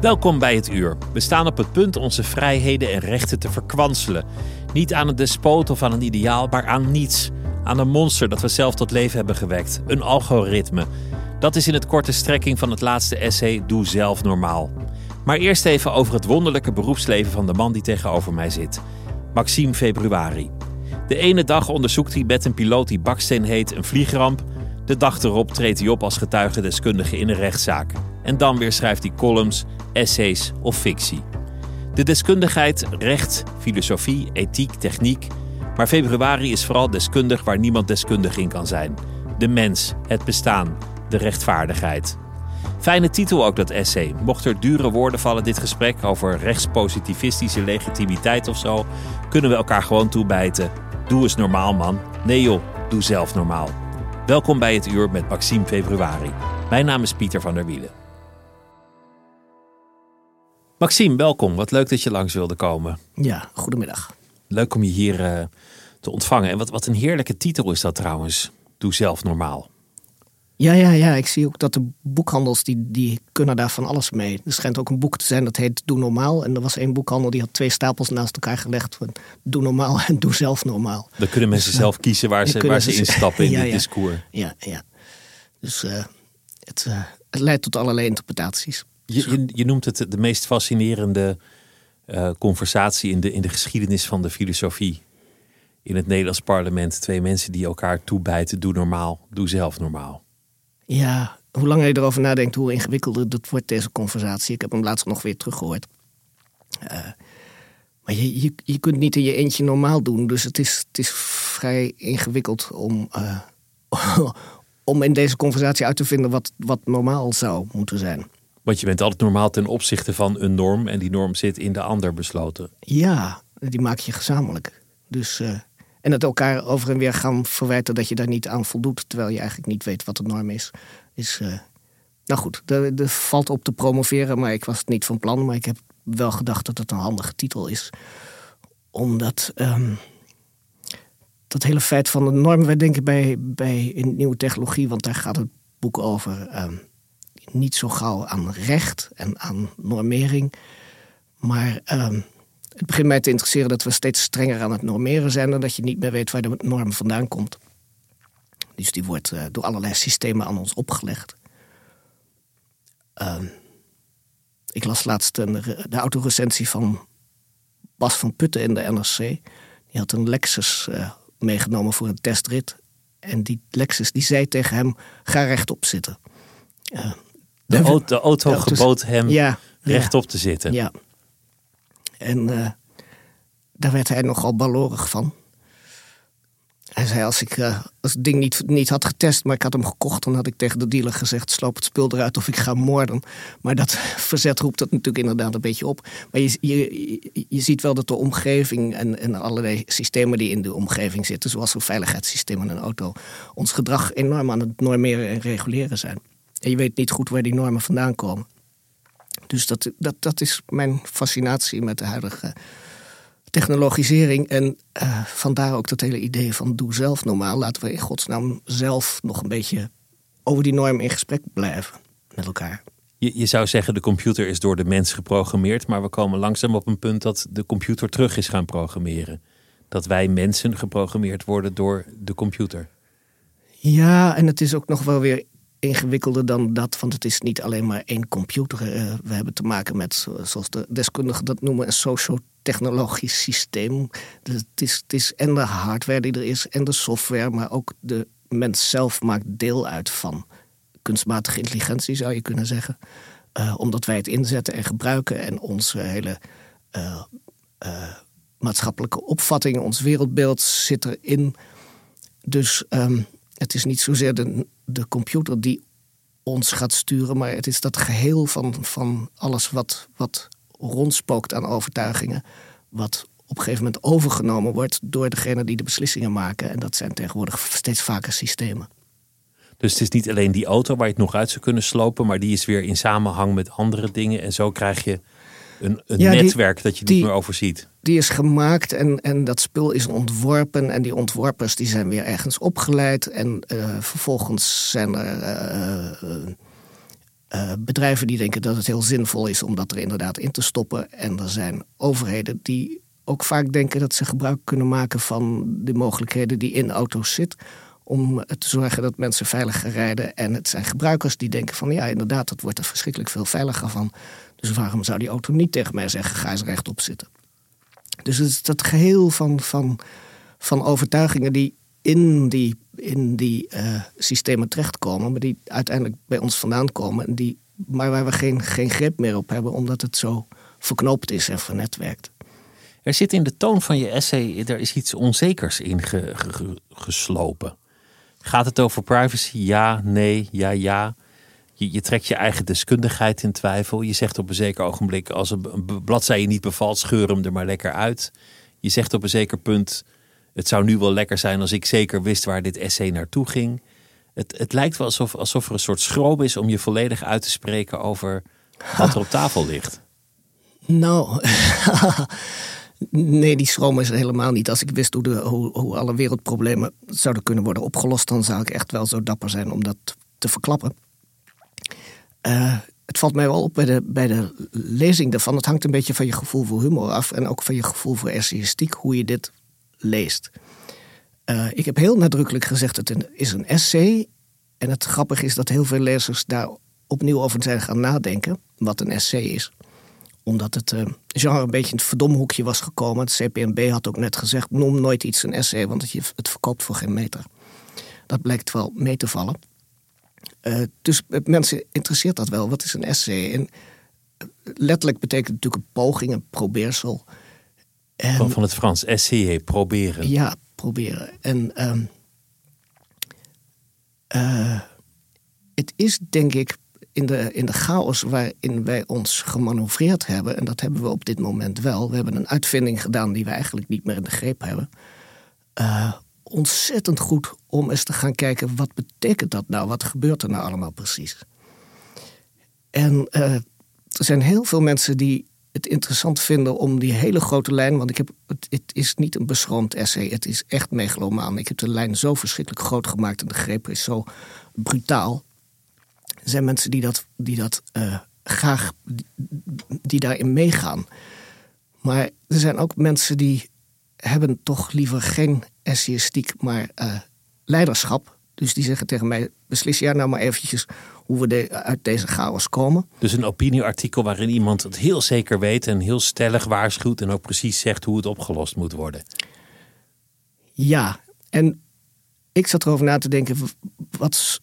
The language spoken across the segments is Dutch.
Welkom bij het uur. We staan op het punt onze vrijheden en rechten te verkwanselen. Niet aan een despoot of aan een ideaal, maar aan niets. Aan een monster dat we zelf tot leven hebben gewekt. Een algoritme. Dat is in het korte strekking van het laatste essay Doe zelf normaal. Maar eerst even over het wonderlijke beroepsleven van de man die tegenover mij zit. Maxime Februari. De ene dag onderzoekt hij met een piloot die Baksteen heet een vliegramp. De dag erop treedt hij op als getuigendeskundige in een rechtszaak. En dan weer schrijft hij columns, essays of fictie. De deskundigheid, recht, filosofie, ethiek, techniek. Maar februari is vooral deskundig waar niemand deskundig in kan zijn. De mens, het bestaan, de rechtvaardigheid. Fijne titel ook dat essay. Mocht er dure woorden vallen dit gesprek over rechtspositivistische legitimiteit of zo, kunnen we elkaar gewoon toebijten. Doe eens normaal man. Nee joh, doe zelf normaal. Welkom bij het uur met Maxime Februari. Mijn naam is Pieter van der Wielen. Maxime, welkom. Wat leuk dat je langs wilde komen. Ja, goedemiddag. Leuk om je hier uh, te ontvangen. En wat, wat een heerlijke titel is dat trouwens. Doe zelf normaal. Ja, ja, ja. Ik zie ook dat de boekhandels, die, die kunnen daar van alles mee. Er schijnt ook een boek te zijn dat heet Doe Normaal. En er was één boekhandel die had twee stapels naast elkaar gelegd. Van Doe Normaal en Doe Zelf Normaal. Dan kunnen mensen dus, zelf kiezen waar ze, waar ze instappen in ja, dit ja. discours. Ja, ja. Dus uh, het, uh, het leidt tot allerlei interpretaties. Je, je, je, noemt het de meest fascinerende uh, conversatie in de, in de geschiedenis van de filosofie. In het Nederlands parlement. Twee mensen die elkaar toebijten. Doe normaal, doe zelf normaal. Ja, hoe langer je erover nadenkt, hoe ingewikkelder dat wordt deze conversatie. Ik heb hem laatst nog weer teruggehoord. Uh, maar je, je, je kunt niet in je eentje normaal doen. Dus het is, het is vrij ingewikkeld om, uh, om in deze conversatie uit te vinden wat, wat normaal zou moeten zijn. Want je bent altijd normaal ten opzichte van een norm en die norm zit in de ander besloten. Ja, die maak je gezamenlijk. Dus, uh, en het elkaar over en weer gaan verwijten dat je daar niet aan voldoet, terwijl je eigenlijk niet weet wat de norm is. is uh, nou goed, er, valt op te promoveren, maar ik was het niet van plan. Maar ik heb wel gedacht dat het een handige titel is. Omdat um, dat hele feit van de norm, wij denken bij, bij in nieuwe technologie, want daar gaat het boek over. Um, niet zo gauw aan recht en aan normering. Maar um, het begint mij te interesseren dat we steeds strenger aan het normeren zijn en dat je niet meer weet waar de norm vandaan komt. Dus die wordt uh, door allerlei systemen aan ons opgelegd. Uh, ik las laatst een, de autorecensie van Bas van Putten in de NRC. Die had een Lexus uh, meegenomen voor een testrit. En die Lexus die zei tegen hem: ga rechtop zitten. De auto, de auto gebood hem ja, rechtop ja, te zitten. Ja. En uh, daar werd hij nogal balorig van. Hij zei, als ik uh, als het ding niet, niet had getest, maar ik had hem gekocht... dan had ik tegen de dealer gezegd, sloop het spul eruit of ik ga moorden. Maar dat verzet roept dat natuurlijk inderdaad een beetje op. Maar je, je, je ziet wel dat de omgeving en, en allerlei systemen die in de omgeving zitten... zoals een veiligheidssysteem in een auto... ons gedrag enorm aan het normeren en reguleren zijn. En je weet niet goed waar die normen vandaan komen. Dus dat, dat, dat is mijn fascinatie met de huidige technologisering. En uh, vandaar ook dat hele idee van doe zelf normaal. Laten we in godsnaam zelf nog een beetje over die norm in gesprek blijven met elkaar. Je, je zou zeggen, de computer is door de mens geprogrammeerd, maar we komen langzaam op een punt dat de computer terug is gaan programmeren. Dat wij mensen geprogrammeerd worden door de computer. Ja, en het is ook nog wel weer ingewikkelder dan dat, want het is niet alleen maar één computer. Uh, we hebben te maken met, zoals de deskundigen dat noemen, een socio-technologisch systeem. Het, is, en de hardware die er is en de software, maar ook de mens zelf maakt deel uit van kunstmatige intelligentie, zou je kunnen zeggen. Uh, omdat wij het inzetten en gebruiken en onze hele uh, maatschappelijke opvatting, ons wereldbeeld zit erin. Dus um, het is niet zozeer de, de computer die ons gaat sturen, maar het is dat geheel van, van alles wat, wat rondspookt aan overtuigingen, wat op een gegeven moment overgenomen wordt door degene die de beslissingen maken. En dat zijn tegenwoordig steeds vaker systemen. Dus het is niet alleen die auto waar je het nog uit zou kunnen slopen, maar die is weer in samenhang met andere dingen. En zo krijg je een, een netwerk dat je niet meer overziet. Die is gemaakt en, en dat spul is ontworpen. En die ontworpers die zijn weer ergens opgeleid. En uh, vervolgens zijn er uh, uh, bedrijven die denken dat het heel zinvol is om dat er inderdaad in te stoppen. En er zijn overheden die ook vaak denken dat ze gebruik kunnen maken van de mogelijkheden die in auto's zitten om te zorgen dat mensen veiliger rijden. En het zijn gebruikers die denken van ja, inderdaad, dat wordt er verschrikkelijk veel veiliger van. Dus waarom zou die auto niet tegen mij zeggen, ga eens rechtop zitten? Dus het is dat geheel van, van, van overtuigingen die in die, in die uh, systemen terechtkomen, maar die uiteindelijk bij ons vandaan komen, en die, maar waar we geen, geen grip meer op hebben, omdat het zo verknoopt is en vernetwerkt. Er zit in de toon van je essay, er is iets onzekers in geslopen. Gaat het over privacy? Ja, nee, ja, ja. Je, je, trekt je eigen deskundigheid in twijfel. Je zegt op een zeker ogenblik, als een, een bladzijde niet bevalt, scheur hem er maar lekker uit. Je zegt op een zeker punt, het zou nu wel lekker zijn als ik zeker wist waar dit essay naartoe ging. Het, het lijkt wel alsof, alsof er een soort schroom is om je volledig uit te spreken over wat er op tafel ligt. Nou, Nee, die schroom is er helemaal niet. Als ik wist hoe, de, hoe, alle wereldproblemen zouden kunnen worden opgelost, dan zou ik echt wel zo dapper zijn om dat te verklappen. Uh, het valt mij wel op bij de, bij de lezing daarvan. Het hangt een beetje van je gevoel voor humor af en ook van je gevoel voor essayistiek, hoe je dit leest. Uh, ik heb heel nadrukkelijk gezegd: het is een essay. En het grappige is dat heel veel lezers daar opnieuw over zijn gaan nadenken, wat een essay is omdat het uh, genre een beetje in het verdomhoekje was gekomen. Het CPNB had ook net gezegd: noem nooit iets een essay, want het, het verkoopt voor geen meter. Dat blijkt wel mee te vallen. Uh, dus mensen interesseert dat wel. Wat is een essay? En letterlijk betekent het natuurlijk een poging, een probeersel. En, van het Frans, essayer, proberen. Ja, proberen. En uh, het is denk ik in de, in de chaos waarin wij ons gemanoeuvreerd hebben, en dat hebben we op dit moment wel, we hebben een uitvinding gedaan die we eigenlijk niet meer in de greep hebben. Uh, ontzettend goed om eens te gaan kijken, wat betekent dat nou? Wat gebeurt er nou allemaal precies? En uh, er zijn heel veel mensen die het interessant vinden om die hele grote lijn, want ik heb, het, het, is niet een beschroomd essay, het is echt megalomaan. Ik heb de lijn zo verschrikkelijk groot gemaakt en de greep is zo brutaal. Er zijn mensen die dat, die dat uh, graag, die daarin meegaan. Maar er zijn ook mensen die hebben toch liever geen essayistiek, maar uh, leiderschap. Dus die zeggen tegen mij, beslis jij nou maar eventjes hoe we de, uit deze chaos komen. Dus een opinieartikel waarin iemand het heel zeker weet en heel stellig waarschuwt en ook precies zegt hoe het opgelost moet worden. Ja, en ik zat erover na te denken, wat,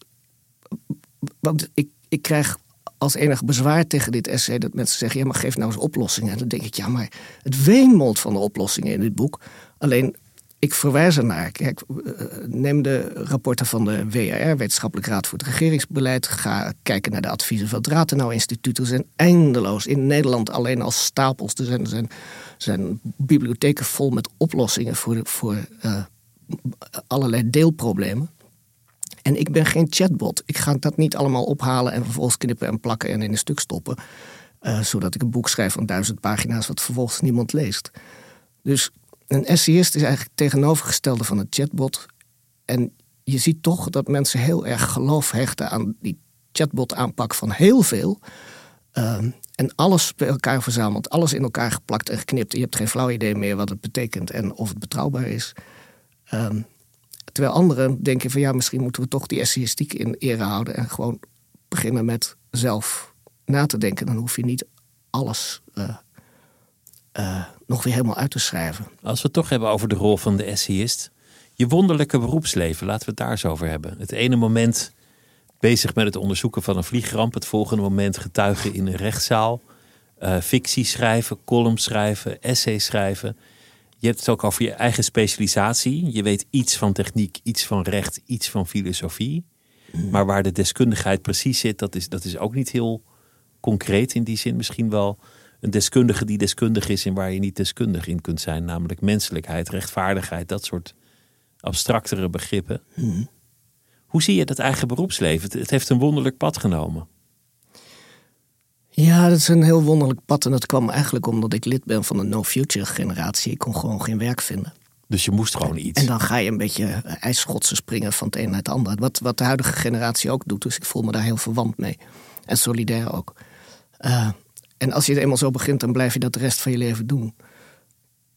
want ik, ik krijg als enig bezwaar tegen dit essay dat mensen zeggen: ja, maar geef nou eens oplossingen. En dan denk ik: ja, maar het wemelt van de oplossingen in dit boek. Alleen ik verwijs ernaar. Kijk, eh, neem de rapporten van de WRR, Wetenschappelijk Raad voor het Regeringsbeleid. Ga kijken naar de adviezen van het Ratenau Instituut. Er zijn eindeloos in Nederland alleen al stapels. Er zijn, zijn, bibliotheken vol met oplossingen voor, voor uh, allerlei deelproblemen. En ik ben geen chatbot. Ik ga dat niet allemaal ophalen en vervolgens knippen en plakken en in een stuk stoppen. Uh, zodat ik een boek schrijf van duizend pagina's wat vervolgens niemand leest. Dus een essayist is eigenlijk tegenovergestelde van een chatbot. En je ziet toch dat mensen heel erg geloof hechten aan die chatbot aanpak van heel veel. Ehm, en alles bij elkaar verzameld, alles in elkaar geplakt en geknipt. Je hebt geen flauw idee meer wat het betekent en of het betrouwbaar is. Ehm, terwijl anderen denken van ja, misschien moeten we toch die essayistiek in ere houden en gewoon beginnen met zelf na te denken. Dan hoef je niet alles uh, nog weer helemaal uit te schrijven. Als we het toch hebben over de rol van de essayist. Je wonderlijke beroepsleven, laten we het daar eens over hebben. Het ene moment bezig met het onderzoeken van een vliegramp. Het volgende moment getuigen in een rechtszaal. Uh, fictie schrijven, column schrijven, essay schrijven. Je hebt het ook over je eigen specialisatie. Je weet iets van techniek, iets van recht, iets van filosofie. Maar waar de deskundigheid precies zit, dat is, dat is ook niet heel concreet in die zin. Misschien wel een deskundige die deskundig is en waar je niet deskundig in kunt zijn. Namelijk menselijkheid, rechtvaardigheid, dat soort abstractere begrippen. Mm. Hoe zie je dat eigen beroepsleven? Het heeft een wonderlijk pad genomen. Ja, dat is een heel wonderlijk pad. En dat kwam eigenlijk omdat ik lid ben van de No Future generatie. Ik kon gewoon geen werk vinden. Dus je moest gewoon iets. En dan ga je een beetje ijsschotsen springen van het een naar het andere. Wat, wat de huidige generatie ook doet. Dus ik voel me daar heel verwant mee. En solidair ook. Uh, en als je het eenmaal zo begint, dan blijf je dat de rest van je leven doen.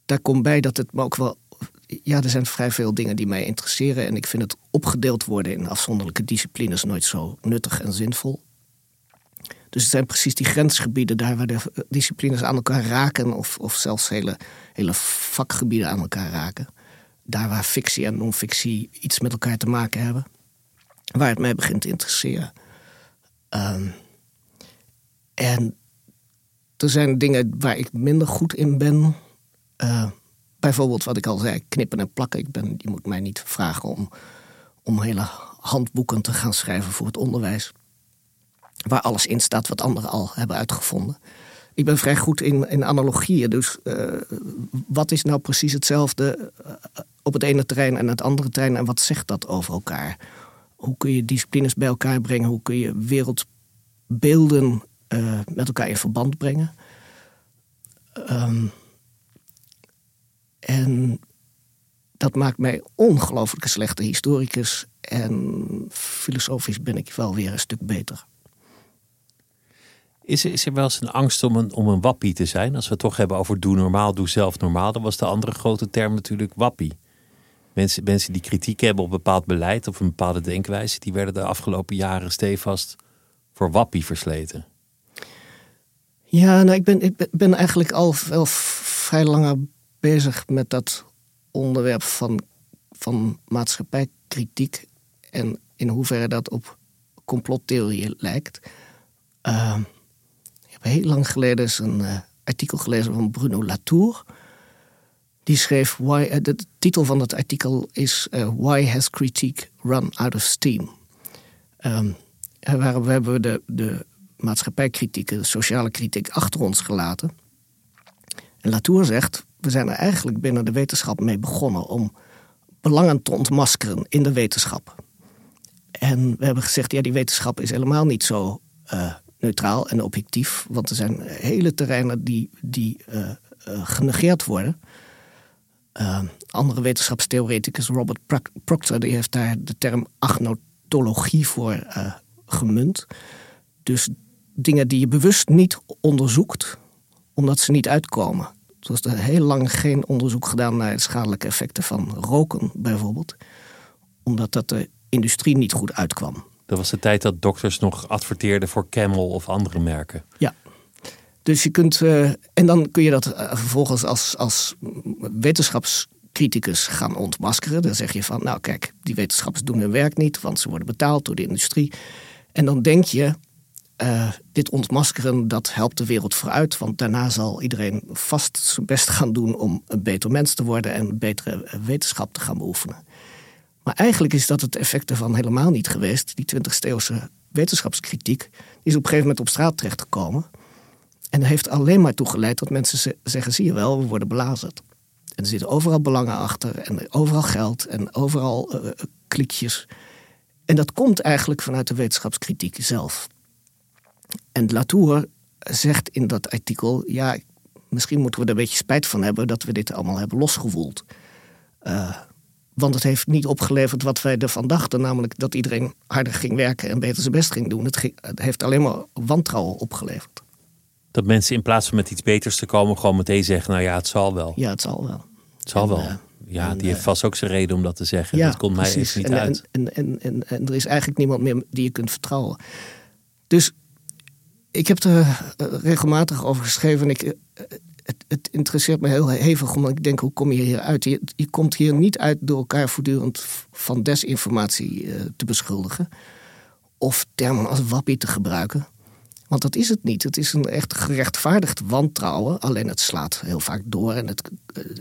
Daar komt bij dat het me ook wel. Ja, er zijn vrij veel dingen die mij interesseren. En ik vind het opgedeeld worden in afzonderlijke disciplines nooit zo nuttig en zinvol. Dus het zijn precies die grensgebieden daar waar de disciplines aan elkaar raken, of, of zelfs hele, hele vakgebieden aan elkaar raken. Daar waar fictie en non-fictie iets met elkaar te maken hebben, waar het mij begint te interesseren. Um, en er zijn dingen waar ik minder goed in ben. Uh, bijvoorbeeld wat ik al zei, knippen en plakken. Ik ben, je moet mij niet vragen om, om hele handboeken te gaan schrijven voor het onderwijs. Waar alles in staat wat anderen al hebben uitgevonden. Ik ben vrij goed in, in analogieën. Dus uh, wat is nou precies hetzelfde uh, op het ene terrein en het andere terrein? En wat zegt dat over elkaar? Hoe kun je disciplines bij elkaar brengen? Hoe kun je wereldbeelden uh, met elkaar in verband brengen. Um, en dat maakt mij ongelooflijk slechte historicus. En filosofisch ben ik wel weer een stuk beter. Is er, is er wel eens een angst om een, om een wappie te zijn? Als we het toch hebben over doe normaal, doe zelf normaal. Dan was de andere grote term natuurlijk wappie. Mensen, mensen die kritiek hebben op bepaald beleid of een bepaalde denkwijze... die werden de afgelopen jaren stevast voor wappie versleten. Ja, nou, ik, ben, ik ben eigenlijk al wel vrij lang bezig met dat onderwerp van, van maatschappijkritiek. En in hoeverre dat op complottheorieën lijkt. Uh, ik heb heel lang geleden eens een uh, artikel gelezen van Bruno Latour. Die schreef, why, uh, de titel van het artikel is Why has critique run out of steam? Um, waar we hebben de, de maatschappijkritiek, sociale kritiek achter ons gelaten. En Latour zegt, we zijn er eigenlijk binnen de wetenschap mee begonnen om belangen te ontmaskeren in de wetenschap. En we hebben gezegd, ja, die wetenschap is helemaal niet zo uh, neutraal en objectief, want er zijn hele terreinen die, die uh, uh, genegeerd worden. andere wetenschapstheoreticus, Robert Proctor, die heeft daar de term agnotologie voor gemunt. Dus dingen die je bewust niet onderzoekt, omdat ze niet uitkomen. Er was er heel lang geen onderzoek gedaan naar de schadelijke effecten van roken, bijvoorbeeld, omdat dat de industrie niet goed uitkwam. Dat was de tijd dat dokters nog adverteerden voor Camel of andere merken. Ja. Dus je kunt, uh, en dan kun je dat uh, vervolgens als, als wetenschapscriticus gaan ontmaskeren. Dan zeg je van, nou kijk, die wetenschappers doen hun werk niet, want ze worden betaald door de industrie. En dan denk je, uh, dit ontmaskeren, dat helpt de wereld vooruit. Want daarna zal iedereen vast zijn best gaan doen om een beter mens te worden en betere wetenschap te gaan beoefenen. Maar eigenlijk is dat het effect ervan helemaal niet geweest. Die 20e eeuwse wetenschapskritiek is op een gegeven moment op straat terechtgekomen. En heeft alleen maar toegeleid dat mensen zeggen: zie je wel, we worden belazerd. En er zitten overal belangen achter, en overal geld en overal uh, klikjes. En dat komt eigenlijk vanuit de wetenschapskritiek zelf. En Latour zegt in dat artikel: ja, misschien moeten we er een beetje spijt van hebben dat we dit allemaal hebben losgewoeld. Uh, Want het heeft niet opgeleverd wat wij ervan dachten, namelijk dat iedereen harder ging werken en beter zijn best ging doen. Het, het heeft alleen maar wantrouwen opgeleverd. Dat mensen in plaats van met iets beters te komen, gewoon meteen zeggen: Nou ja, het zal wel. Ja, het zal wel. Het zal wel. Eh, ja, die heeft vast ook zijn reden om dat te zeggen. Ja, dat komt mij even niet en, uit. En, en, en, en, er is eigenlijk niemand meer die je kunt vertrouwen. Dus ik heb er eh, regelmatig over geschreven. Ik, eh, het, interesseert me heel hevig, omdat ik denk, hoe kom je hier uit? Je, je komt hier niet uit door elkaar voortdurend van desinformatie te beschuldigen. Of termen als wappie te gebruiken. Want dat is het niet. Het is een echt gerechtvaardigd wantrouwen. Alleen het slaat heel vaak door. En het,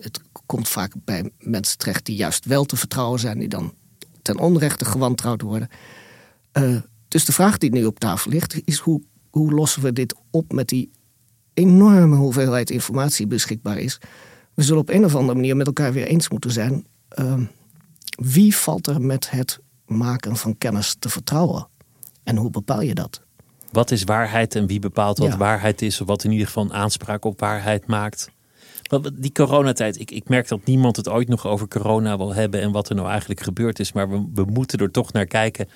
het komt vaak bij mensen terecht die juist wel te vertrouwen zijn. Die dan ten onrechte gewantrouwd worden. Dus de vraag die nu op tafel ligt is hoe, hoe lossen we dit op met die enorme hoeveelheid informatie beschikbaar is. We zullen op een of andere manier met elkaar weer eens moeten zijn. Uh, wie valt er met het maken van kennis te vertrouwen? En hoe bepaal je dat? Wat is waarheid en wie bepaalt wat waarheid is, of wat in ieder geval een aanspraak op waarheid maakt? Die coronatijd, ik, ik merk dat niemand het ooit nog over corona wil hebben en wat er nou eigenlijk gebeurd is. Maar we, we moeten er toch naar kijken,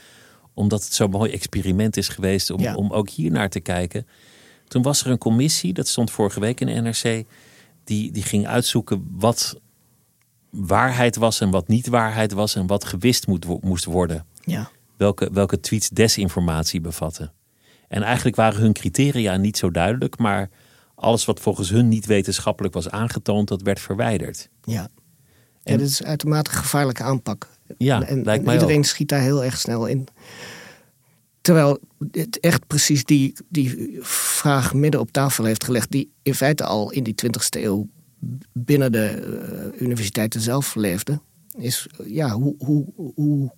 omdat het zo'n mooi experiment is geweest om, om ook hier naar te kijken. Toen was er een commissie, dat stond vorige week in de NRC, die, die ging uitzoeken wat waarheid was en wat niet waarheid was en wat gewist moet, moest worden. Ja. Welke, welke tweets desinformatie bevatten. En eigenlijk waren hun criteria niet zo duidelijk, maar alles wat volgens hun niet wetenschappelijk was aangetoond, dat werd verwijderd. Ja, en dat is uitermate gevaarlijke aanpak. Ja, en, lijkt mij iedereen schiet daar heel erg snel in. Terwijl het echt precies die, die vraag midden op tafel heeft gelegd, die in feite al in die 20e eeuw binnen de uh, universiteiten zelf leefde. Is ja, hoe, hoe, hoe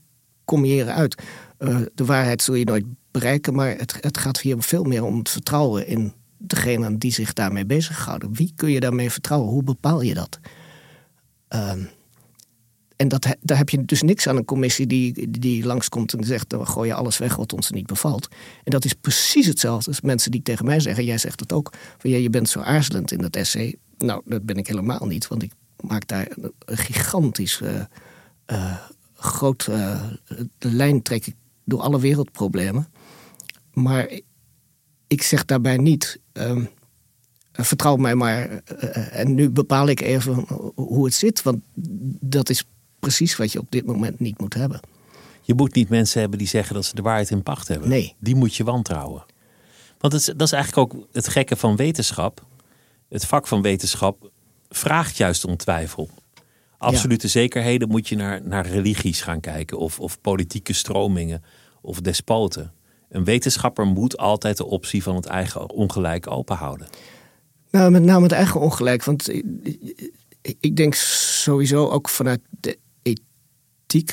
kom je eruit? Uh, de waarheid zul je nooit bereiken. Maar het, het gaat hier veel meer om het vertrouwen in degene die zich daarmee bezighouden. Wie kun je daarmee vertrouwen? Hoe bepaal je dat? Um, en dat, daar heb je dus niks aan een commissie die, die langskomt en zegt: we gooien alles weg wat ons niet bevalt. En dat is precies hetzelfde als mensen die tegen mij zeggen: jij zegt het ook, van ja, je bent zo aarzelend in dat essay. Nou, dat ben ik helemaal niet, want ik maak daar een gigantisch uh, groot uh, lijn trek ik door alle wereldproblemen. Maar ik zeg daarbij niet, um, vertrouw mij maar en nu bepaal ik even hoe het zit. Want dat is precies wat je op dit moment niet moet hebben. Je moet niet mensen hebben die zeggen dat ze de waarheid in pacht hebben. Nee. Die moet je wantrouwen. Want het, dat is eigenlijk ook het gekke van wetenschap. Het vak van wetenschap vraagt juist om twijfel. Absolute zekerheden moet je naar, naar religies gaan kijken. Of, of politieke stromingen. Of despoten. Een wetenschapper moet altijd de optie van het eigen ongelijk openhouden. Nou, met name het eigen ongelijk. Want ik denk sowieso ook vanuit de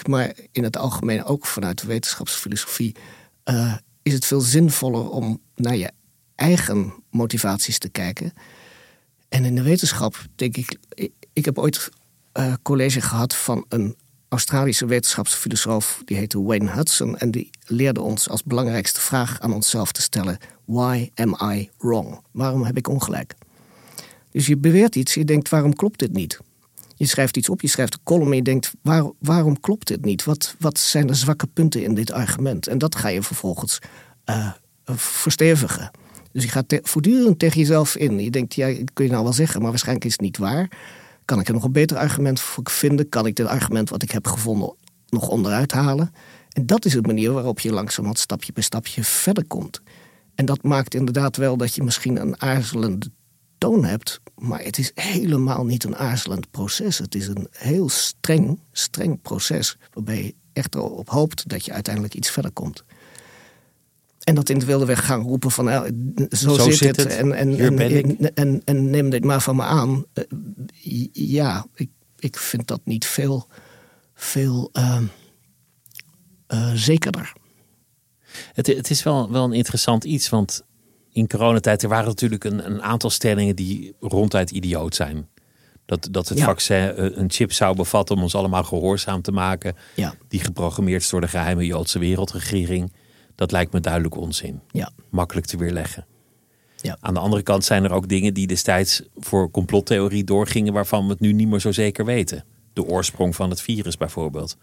maar in het algemeen ook vanuit de wetenschapsfilosofie, uh, is het veel zinvoller om naar je eigen motivaties te kijken. En in de wetenschap denk ik, ik heb ooit uh, college gehad van een Australische wetenschapsfilosoof, die heette Wayne Hudson, en die leerde ons als belangrijkste vraag aan onszelf te stellen: Why am I wrong? Waarom heb ik ongelijk? Dus je beweert iets, je denkt: waarom klopt dit niet? Je schrijft iets op, je schrijft een column en je denkt: waar, waarom klopt dit niet? Wat, wat zijn de zwakke punten in dit argument? En dat ga je vervolgens uh, verstevigen. Dus je gaat voortdurend tegen jezelf in. Je denkt: ja, kun je nou wel zeggen, maar waarschijnlijk is het niet waar. Kan ik er nog een beter argument voor vinden? Kan ik dit argument wat ik heb gevonden nog onderuit halen? En dat is de manier waarop je langzamerhand stapje bij stapje verder komt. En dat maakt inderdaad wel dat je misschien een aarzelende toon hebt, maar het is helemaal niet een aarzelend proces. Het is een heel streng, streng proces waarbij je echt erop hoopt dat je uiteindelijk iets verder komt. En dat in de wilde weg gaan roepen van nou, zo, zo, zit, het, En, en, en, en, en, neem dit maar van me aan. Uh, ja, ik, ik vind dat niet veel, veel uh, uh, zekerder. Het, het is wel, wel een interessant iets, want in coronatijd er waren natuurlijk een, een aantal stellingen die ronduit idioot zijn. Dat, dat het vaccin een chip zou bevatten om ons allemaal gehoorzaam te maken. Ja. Die geprogrammeerd is door de geheime Joodse wereldregering. Dat lijkt me duidelijk onzin. Ja. Makkelijk te weerleggen. Ja. Aan de andere kant zijn er ook dingen die destijds voor complottheorie doorgingen, waarvan we het nu niet meer zo zeker weten. de oorsprong van het virus bijvoorbeeld.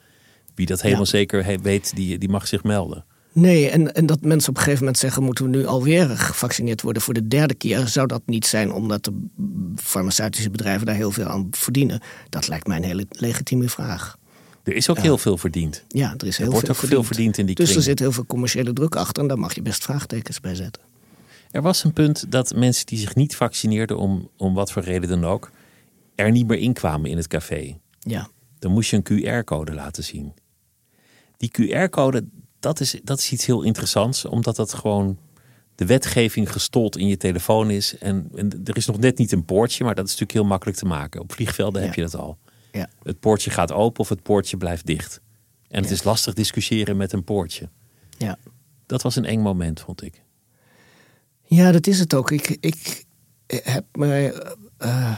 Wie dat helemaal zeker weet, die, die mag zich melden. Nee, en, en dat mensen op een gegeven moment zeggen: moeten we nu alweer gevaccineerd worden voor de derde keer? Zou dat niet zijn omdat de farmaceutische bedrijven daar heel veel aan verdienen? Dat lijkt mij een hele legitieme vraag. Er is ook heel veel verdiend. Ja, er is heel er wordt veel ook veel verdiend in die Dus kring. er zit heel veel commerciële druk achter en daar mag je best vraagtekens bij zetten. Er was een punt dat mensen die zich niet vaccineerden, om, om wat voor reden dan ook, er niet meer inkwamen in het café. Ja. Dan moest je een QR-code laten zien. Die QR-code, dat is, dat is iets heel interessants, omdat dat gewoon de wetgeving gestold in je telefoon is. En, en er is nog net niet een poortje, maar dat is natuurlijk heel makkelijk te maken. Op vliegvelden Ja. heb je dat al. Ja. Het poortje gaat open of het poortje blijft dicht. En het is lastig discussiëren met een poortje. Ja. Dat was een eng moment, vond ik. Ja, dat is het ook. Ik, ik heb me. eh,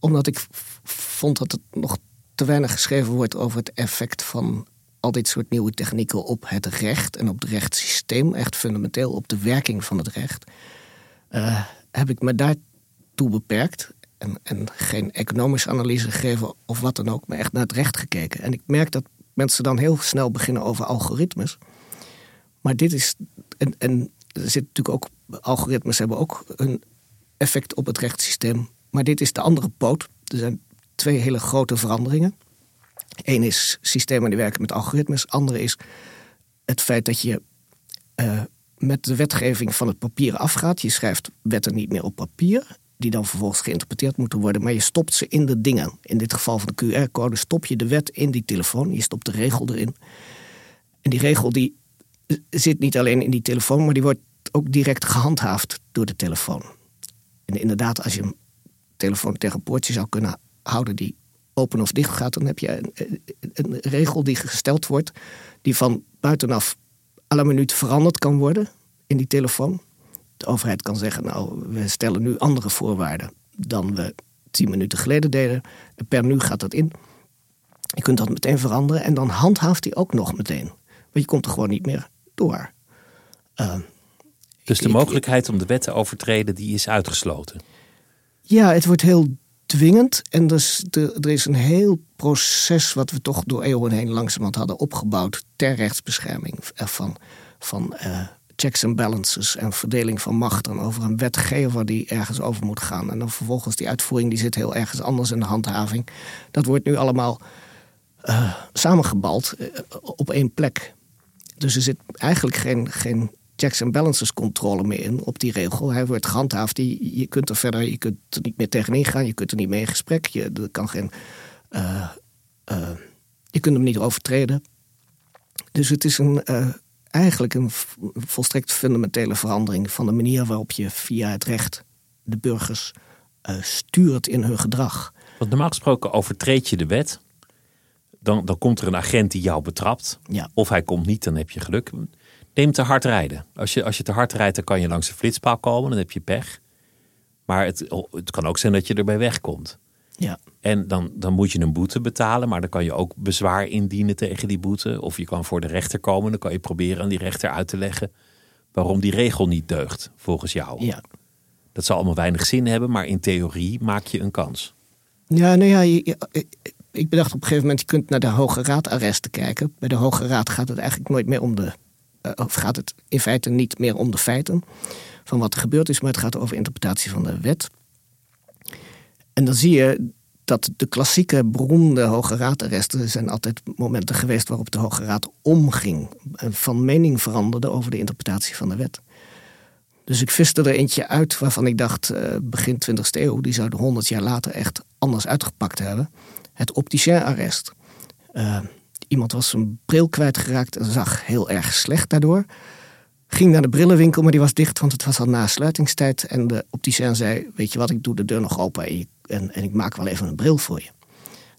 omdat ik vond dat het nog te weinig geschreven wordt over het effect van al dit soort nieuwe technieken op het recht en op het rechtssysteem, echt fundamenteel op de werking van het recht, eh, heb ik me daartoe beperkt en, en geen economische analyse gegeven of wat dan ook, maar echt naar het recht gekeken. En ik merk dat mensen dan heel snel beginnen over algoritmes. Maar dit is. En, en er zit natuurlijk ook. Algoritmes hebben ook een effect op het rechtssysteem. Maar dit is de andere poot. Er zijn twee hele grote veranderingen. Eén is systemen die werken met algoritmes. Andere is het feit dat je eh, met de wetgeving van het papier afgaat. Je schrijft wetten niet meer op papier. Die dan vervolgens geïnterpreteerd moeten worden. Maar je stopt ze in de dingen. In dit geval van de QR-code stop je de wet in die telefoon. Je stopt de regel erin. En die regel die zit niet alleen in die telefoon, maar die wordt ook direct gehandhaafd door de telefoon. En inderdaad, als je een telefoon tegen een poortje zou kunnen houden die open of dicht gaat, dan heb je een, een regel die gesteld wordt, die van buitenaf alle minuut veranderd kan worden in die telefoon. De overheid kan zeggen, nou, we stellen nu andere voorwaarden dan we tien minuten geleden deden. En per nu gaat dat in. Je kunt dat meteen veranderen en dan handhaaft hij ook nog meteen. Want je komt er gewoon niet meer door. Uh, Dus de mogelijkheid om de wet te overtreden, die is uitgesloten. Ja, het wordt heel dwingend. En dus er is een heel proces wat we toch door eeuwen heen langzamerhand hadden opgebouwd ter rechtsbescherming van, van uh, checks en balances en verdeling van macht en over een wetgever die ergens over moet gaan. En dan vervolgens die uitvoering die zit heel ergens anders in de handhaving. Dat wordt nu allemaal uh, samengebald uh, op één plek. Dus er zit eigenlijk geen, geen checks en balances controle meer in op die regel. Hij wordt gehandhaafd. Je, je kunt er verder, je kunt er niet meer tegenin gaan. Je kunt er niet mee in gesprek. Je, er kan geen, uh, uh, je kunt hem niet overtreden. Dus het is een, uh, eigenlijk een volstrekt fundamentele verandering van de manier waarop je via het recht de burgers stuurt in hun gedrag. Want normaal gesproken overtreed je de wet. Dan, dan komt er een agent die jou betrapt. Ja. Of hij komt niet, dan heb je geluk. Neem te hard rijden. Als je, als je te hard rijdt, dan kan je langs de flitspaal komen. Dan heb je pech. Maar het, het kan ook zijn dat je erbij wegkomt. Ja. En dan, dan moet je een boete betalen. Maar dan kan je ook bezwaar indienen tegen die boete. Of je kan voor de rechter komen. Dan kan je proberen aan die rechter uit te leggen... waarom die regel niet deugt, volgens jou. Ja. Dat zal allemaal weinig zin hebben. Maar in theorie maak je een kans. Ja, nou ja, je, je, ik bedacht op een gegeven moment... je kunt naar de Hoge Raad arresten kijken. Bij de Hoge Raad gaat het eigenlijk nooit meer om de of gaat het in feite niet meer om de feiten van wat er gebeurd is, maar het gaat over interpretatie van de wet. En dan zie je dat de klassieke beroemde Hoge Raadarresten zijn altijd momenten geweest waarop de Hoge Raad omging van mening veranderde over de interpretatie van de wet. Dus ik viste er eentje uit waarvan ik dacht, uh, begin 20e eeuw, die zou 100 jaar later echt anders uitgepakt hebben. Het opticien-arrest. Uh, Iemand was zijn bril kwijtgeraakt en zag heel erg slecht daardoor. Ging naar de brillenwinkel, maar die was dicht, want het was al na sluitingstijd. En de opticien zei, weet je wat, ik doe de deur nog open en, en, en ik maak wel even een bril voor je.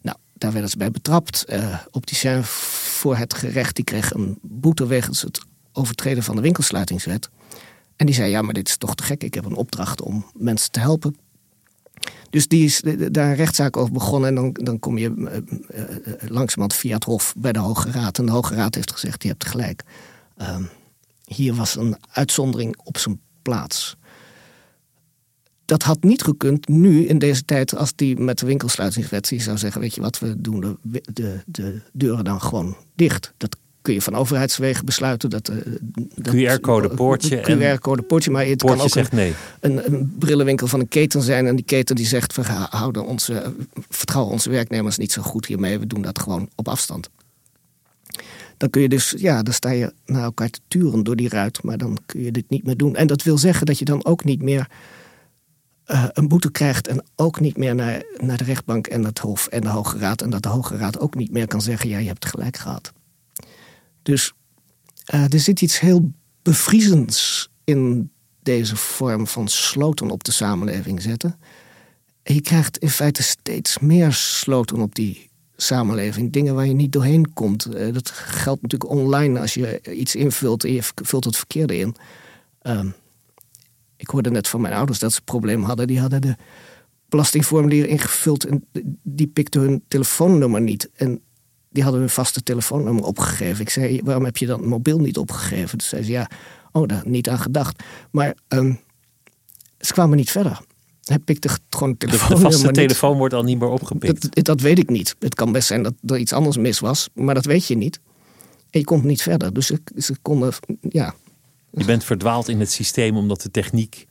Nou, daar werden ze bij betrapt. Uh, opticien voor het gerecht, die kreeg een boete wegens het overtreden van de winkelsluitingswet. En die zei, ja, maar dit is toch te gek. Ik heb een opdracht om mensen te helpen. Dus die is daar een rechtszaak over begonnen. En dan, dan kom je uh, uh, langzamerhand via het Hof bij de Hoge Raad. En de Hoge Raad heeft gezegd: je hebt gelijk. Uh, hier was een uitzondering op zijn plaats. dat had niet gekund nu in deze tijd als die met de winkelsluitingswet zou zeggen, weet je wat, we doen de, de, de deuren dan gewoon dicht. Dat kun je van overheidswegen besluiten. Dat, uh, QR-code poortje. QR-code poortje, maar het poortje kan ook zegt nee. een, een, brillenwinkel van een keten zijn en die keten die zegt, we houden onze, vertrouwen onze werknemers niet zo goed hiermee, we doen dat gewoon op afstand. Dan kun je dus, ja, dan sta je naar elkaar te turen door die ruit, maar dan kun je dit niet meer doen. En dat wil zeggen dat je dan ook niet meer uh, een boete krijgt en ook niet meer naar, naar de rechtbank en het Hof en de Hoge Raad. En dat de Hoge Raad ook niet meer kan zeggen: ja, je hebt gelijk gehad. Dus uh, er zit iets heel bevriezends in deze vorm van sloten op de samenleving zetten. En je krijgt in feite steeds meer sloten op die samenleving. Dingen waar je niet doorheen komt. Uh, dat geldt natuurlijk online als je iets invult en je vult het verkeerde in. Uh, ik hoorde net van mijn ouders dat ze een probleem hadden. Die hadden de belastingformulier ingevuld en die pikte hun telefoonnummer niet. En die hadden hun vaste telefoonnummer opgegeven. Ik zei, waarom heb je dan mobiel niet opgegeven? Toen zei ze, ja, oh, daar niet aan gedacht. Maar um, ze kwamen niet verder. Hij pikte gewoon het telefoonnummer De vaste telefoon wordt al niet meer opgepikt. Dat, dat, weet ik niet. Het kan best zijn dat er iets anders mis was, maar dat weet je niet. En je komt niet verder. Dus ze, ze konden, ja, je bent verdwaald in het systeem omdat de techniek.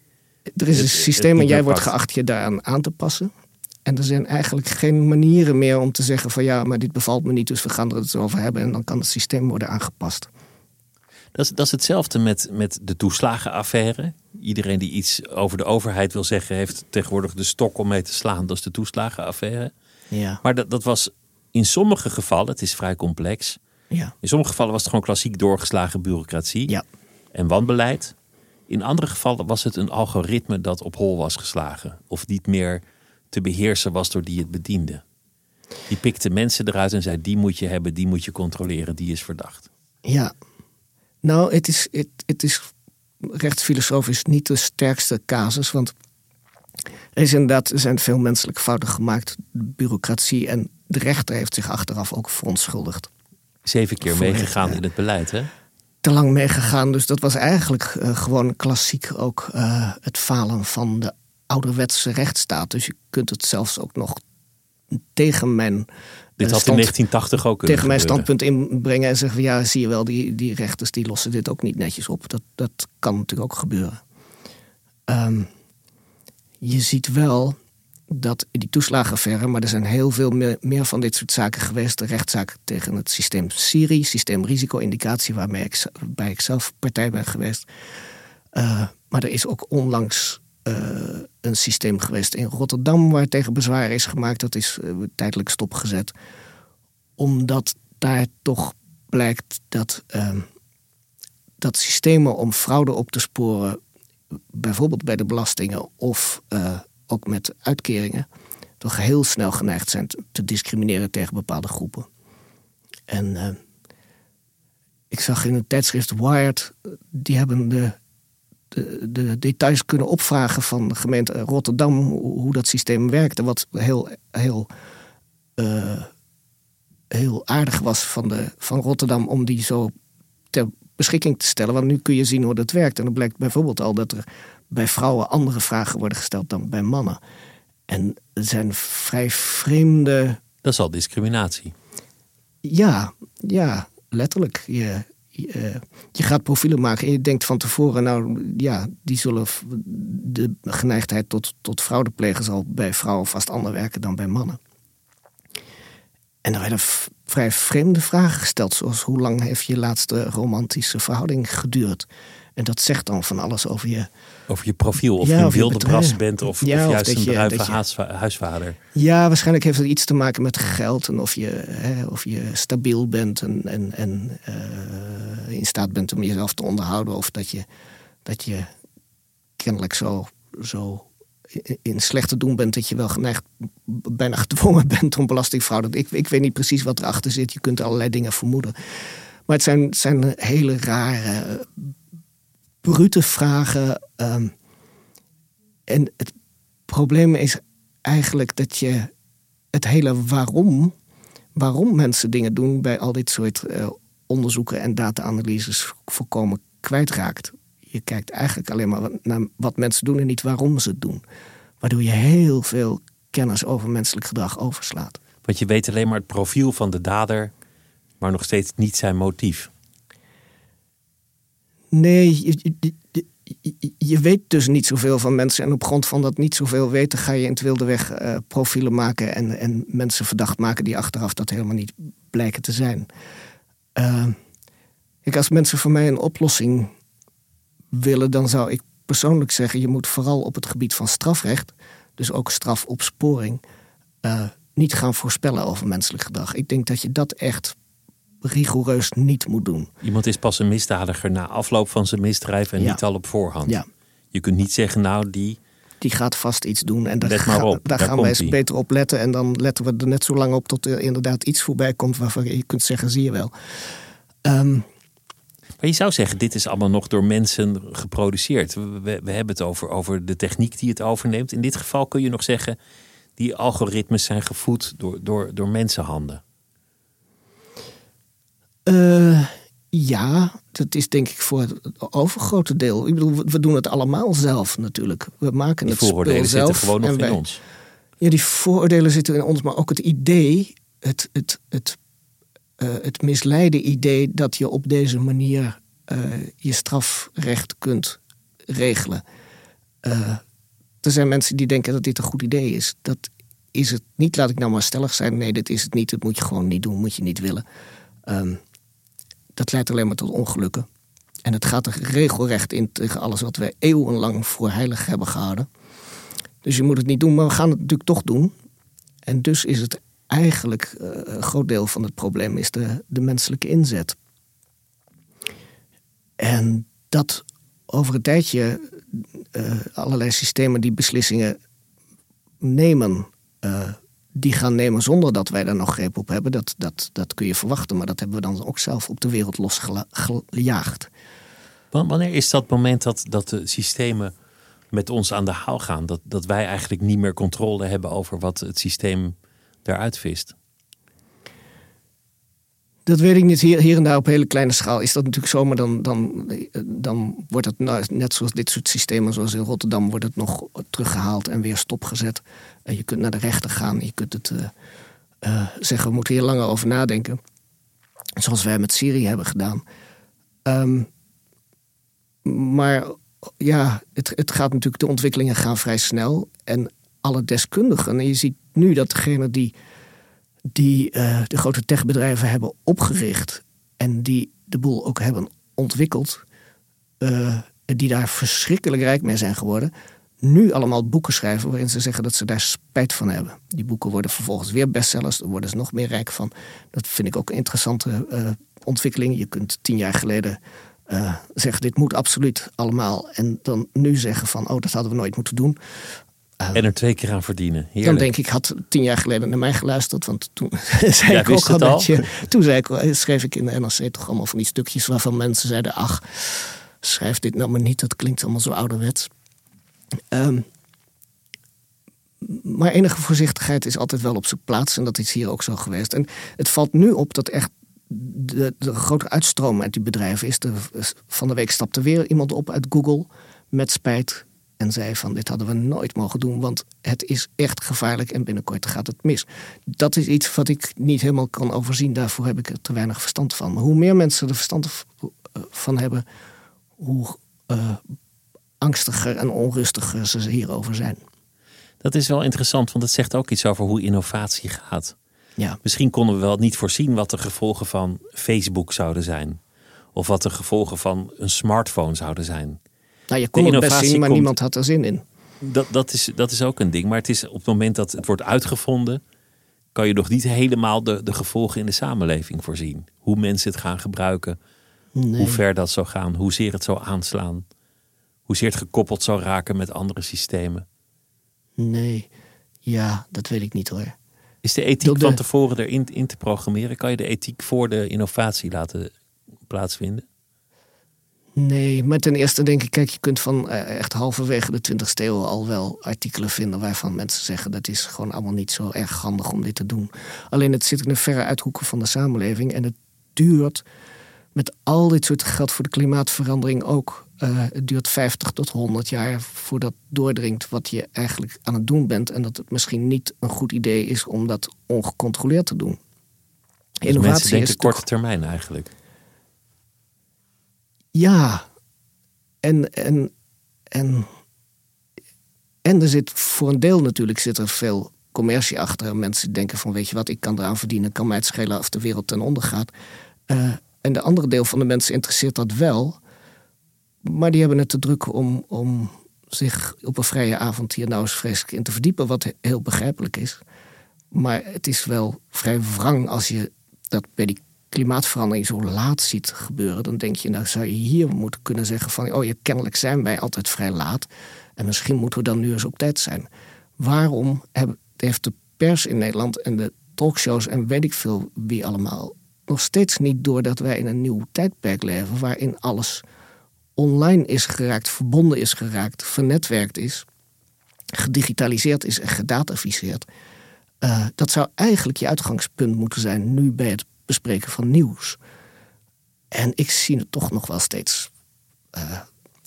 Er is een systeem en jij wordt geacht je daaraan aan te passen. En er zijn eigenlijk geen manieren meer om te zeggen van ja, maar dit bevalt me niet, dus we gaan er het over hebben en dan kan het systeem worden aangepast. Dat is, dat is hetzelfde met, met de toeslagenaffaire. Iedereen die iets over de overheid wil zeggen, heeft tegenwoordig de stok om mee te slaan. Dat is de toeslagenaffaire. Ja. Maar dat, dat was in sommige gevallen, het is vrij complex. Ja. In sommige gevallen was het gewoon klassiek doorgeslagen bureaucratie. Ja en wanbeleid. In andere gevallen was het een algoritme dat op hol was geslagen. Of niet meer te beheersen was door die het bediende. Die pikte mensen eruit en zei: die moet je hebben, die moet je controleren, die is verdacht. Ja, nou, het is, het, het is rechtsfilosofisch niet de sterkste casus. Want er, is inderdaad, er zijn veel menselijke fouten gemaakt. bureaucratie en de rechter heeft zich achteraf ook verontschuldigd. Zeven keer meegegaan in het beleid, hè? te lang meegegaan. Dus dat was eigenlijk uh, gewoon klassiek ook uh, het falen van de ouderwetse rechtsstaat. Dus je kunt het zelfs ook nog tegen mijn. Dit had in 1980 ook Tegen mijn standpunt inbrengen en zeggen: ja, zie je wel, die, die rechters die lossen dit ook niet netjes op. Dat, dat kan natuurlijk ook gebeuren. Um, je ziet wel dat die toeslagenaffaire, maar er zijn heel veel meer, meer, van dit soort zaken geweest. De rechtszaak tegen het systeem Siri, systeem risico-indicatie, waarmee ik, bij ik zelf partij ben geweest. Uh, maar er is ook onlangs een systeem geweest in Rotterdam waar tegen bezwaar is gemaakt. Dat is uh, tijdelijk stopgezet. Omdat daar toch blijkt dat, dat systemen om fraude op te sporen, bijvoorbeeld bij de belastingen of ook met uitkeringen, toch heel snel geneigd zijn te discrimineren tegen bepaalde groepen. En ik zag in het tijdschrift Wired, die hebben de, de, de, details kunnen opvragen van de gemeente Rotterdam, hoe, dat systeem werkte. Wat heel, heel, uh, heel aardig was van, de, van Rotterdam om die zo ter beschikking te stellen. Want nu kun je zien hoe dat werkt. En dan blijkt bijvoorbeeld al dat er bij vrouwen andere vragen worden gesteld dan bij mannen. En er zijn vrij vreemde. Dat is al discriminatie. Ja, ja, letterlijk. Je, je, je, gaat profielen maken en je denkt van tevoren, nou ja, die zullen de geneigdheid tot, tot fraude plegen zal bij vrouwen vast anders werken dan bij mannen. En er werden vrij vreemde vragen gesteld, zoals hoe lang heeft je laatste romantische verhouding geduurd? En dat zegt dan van alles over je. Over je profiel, of je een wilde bras bent, of, ja, of juist een bruive huisvader. Ja, waarschijnlijk heeft het iets te maken met geld en of je, hè, of je stabiel bent en, en, en uh, in staat bent om jezelf te onderhouden, of dat je, dat je kennelijk zo, zo in slechte doen bent dat je wel geneigd, bijna gedwongen bent om belastingfraude. Ik, ik weet niet precies wat erachter zit. Je kunt allerlei dingen vermoeden. Maar het zijn, zijn hele rare brute vragen. Um, en het probleem is eigenlijk dat je het hele waarom, waarom mensen dingen doen bij al dit soort uh, onderzoeken en data-analyses volkomen kwijtraakt. Je kijkt eigenlijk alleen maar naar wat mensen doen en niet waarom ze het doen. Waardoor je heel veel kennis over menselijk gedrag overslaat. Want je weet alleen maar het profiel van de dader, maar nog steeds niet zijn motief. Nee, je, weet dus niet zoveel van mensen. En op grond van dat niet zoveel weten, ga je in het wilde weg uh, profielen maken en, en mensen verdacht maken die achteraf dat helemaal niet blijken te zijn. Uh, ik, als mensen voor mij een oplossing willen, dan zou ik persoonlijk zeggen: je moet vooral op het gebied van strafrecht, dus ook strafopsporing, uh, niet gaan voorspellen over menselijk gedrag. Ik denk dat je dat echt rigoureus niet moet doen. Iemand is pas een misdadiger na afloop van zijn misdrijf en niet al op voorhand. Ja. Je kunt niet zeggen, nou, die. Die gaat vast iets doen en daar, daar, daar gaan wij eens beter op letten. En dan letten we er net zo lang op tot er inderdaad iets voorbij komt waarvan je kunt zeggen: zie je wel. Ehm, Maar je zou zeggen, dit is allemaal nog door mensen geproduceerd. We, we- we hebben het over, over de techniek die het overneemt. In dit geval kun je nog zeggen, die algoritmes zijn gevoed door, door, door mensenhanden. Eh, ja, dat is denk ik voor het overgrote deel. Ik bedoel, we- doen het allemaal zelf natuurlijk. We maken Die het spul vooroordelen zelf. zitten gewoon nog in ons. Ja, die vooroordelen zitten in ons, maar ook het idee, het, het, het, eh, het misleide idee dat je op deze manier eh, je strafrecht kunt regelen. Er zijn mensen die denken dat dit een goed idee is. Dat is het niet, laat ik nou maar stellig zijn. Nee, dit is het niet. Dat moet je gewoon niet doen, moet je niet willen. Ehm, dat leidt alleen maar tot ongelukken. En het gaat er regelrecht in tegen alles wat wij eeuwenlang voor heilig hebben gehouden. Dus je moet het niet doen, maar we gaan het natuurlijk toch doen. En dus is het eigenlijk eh, een groot deel van het probleem is de, de menselijke inzet. En dat over een tijdje eh, allerlei systemen die beslissingen nemen, eh, die gaan nemen zonder dat wij daar nog greep op hebben, dat, dat, dat kun je verwachten. Maar dat hebben we dan ook zelf op de wereld losgejaagd. Wan- Wanneer is dat moment dat, dat de systemen met ons aan de haal gaan? Dat, dat wij eigenlijk niet meer controle hebben over wat het systeem eruit vist? Dat weet ik niet. Hier, hier en daar op hele kleine schaal is dat natuurlijk zo. Maar dan, dan, dan wordt het nou, net zoals dit soort systemen, zoals in Rotterdam, wordt het nog teruggehaald en weer stopgezet. En je kunt naar de rechter gaan. Je kunt het eh, eh, zeggen, we moeten hier langer over nadenken. Zoals wij met Syrië hebben gedaan. Ehm, maar ja, het, het gaat natuurlijk, de ontwikkelingen gaan vrij snel. En alle deskundigen, en je ziet nu dat degene die die eh, de grote techbedrijven hebben opgericht en die de boel ook hebben ontwikkeld, eh, die daar verschrikkelijk rijk mee zijn geworden, nu allemaal boeken schrijven waarin ze zeggen dat ze daar spijt van hebben. Die boeken worden vervolgens weer bestsellers, daar worden ze nog meer rijk van. Dat vind ik ook een interessante eh, ontwikkeling. Je kunt tien jaar geleden zeggen dit moet absoluut allemaal en dan nu zeggen van oh dat hadden we nooit moeten doen. En er twee keer aan verdienen. Heerlijk. Dan denk ik, had tien jaar geleden naar mij geluisterd. Want toen zei ik ook al dat je. Toen zei ik, schreef ik in de NRC toch allemaal van die stukjes waarvan mensen zeiden: Ach, schrijf dit nou maar niet, dat klinkt allemaal zo ouderwets. Ehm, maar enige voorzichtigheid is altijd wel op zijn plaats. En dat is hier ook zo geweest. En het valt nu op dat echt de, de grote uitstroom uit die bedrijven is. De, van de week stapte weer iemand op uit Google met spijt. En zei van dit hadden we nooit mogen doen, want het is echt gevaarlijk en binnenkort gaat het mis. Dat is iets wat ik niet helemaal kan overzien. Daarvoor heb ik er te weinig verstand van. Maar hoe meer mensen er verstand eh, van hebben, hoe eh, angstiger en onrustiger ze hierover zijn. Dat is wel interessant, want het zegt ook iets over hoe innovatie gaat. Ja, Misschien konden we wel niet voorzien wat de gevolgen van Facebook zouden zijn. Of wat de gevolgen van een smartphone zouden zijn. Nou, je kon het best zien, maar komt- niemand had er zin in. Dat, dat, is, dat is ook een ding. Maar het is op het moment dat het wordt uitgevonden, kan je nog niet helemaal de, de gevolgen in de samenleving voorzien. Hoe mensen het gaan gebruiken, Nee. hoe ver dat zou gaan, hoezeer het zou aanslaan, hoezeer het gekoppeld zou raken met andere systemen. Nee, ja, dat weet ik niet hoor. Is de ethiek de- van tevoren erin in te programmeren? Kan je de ethiek voor de innovatie laten plaatsvinden? Nee, maar ten eerste denk ik, kijk, je kunt van eh, echt halverwege de 20e eeuw al wel artikelen vinden waarvan mensen zeggen dat is gewoon allemaal niet zo erg handig om dit te doen. Alleen het zit in de verre uithoeken van de samenleving en het duurt met al dit soort geld voor de klimaatverandering ook Uh, het duurt 50 tot 100 jaar voordat doordringt wat je eigenlijk aan het doen bent. En dat het misschien niet een goed idee is om dat ongecontroleerd te doen. Dus Innovatie mensen is korte termijn eigenlijk. Ja, en, en, en, en er zit voor een deel natuurlijk zit er veel commercie achter. Mensen denken van weet je wat, ik kan eraan verdienen, kan mij het schelen of de wereld ten onder gaat. Uh, en de andere deel van de mensen interesseert dat wel. Maar die hebben het te druk om, om zich op een vrije avond hier nou eens vreselijk in te verdiepen, wat heel begrijpelijk is. Maar het is wel vrij wrang als je dat bij die klimaatverandering zo laat ziet gebeuren. Dan denk je, nou zou je hier moeten kunnen zeggen van, oh ja, kennelijk zijn wij altijd vrij laat. En misschien moeten we dan nu eens op tijd zijn. Waarom heeft de pers in Nederland en de talkshows en weet ik veel wie allemaal nog steeds niet door dat wij in een nieuw tijdperk leven waarin alles online is geraakt, verbonden is geraakt, vernetwerkt is, gedigitaliseerd is en gedataficeerd. Uh, dat zou eigenlijk je uitgangspunt moeten zijn nu bij het bespreken van nieuws. En ik zie het toch nog wel steeds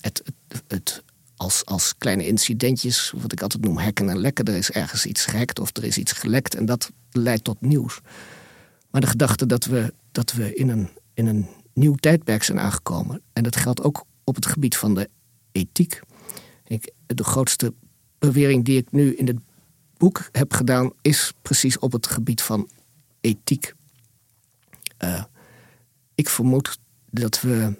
het, het, het, als, als kleine incidentjes, wat ik altijd noem hekken en lekken. Er is ergens iets gehackt of er is iets gelekt en dat leidt tot nieuws. Maar de gedachte dat we, dat we in, een, in een nieuw tijdperk zijn aangekomen, en dat geldt ook op het gebied van de ethiek. Ik, de grootste bewering die ik nu in het boek heb gedaan, is precies op het gebied van ethiek. Uh, ik vermoed dat we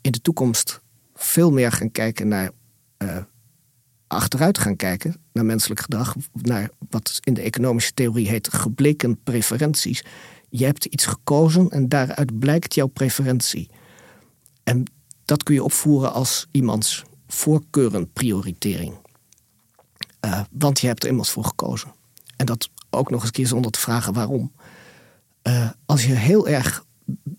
in de toekomst veel meer gaan kijken naar uh, achteruit gaan kijken naar menselijk gedrag, naar wat in de economische theorie heet gebleken preferenties. Je hebt iets gekozen en daaruit blijkt jouw preferentie. En dat kun je opvoeren als iemands voorkeurenprioritering. Uh, want je hebt er immers voor gekozen. En dat ook nog eens keer zonder te vragen waarom. Uh, als je heel erg.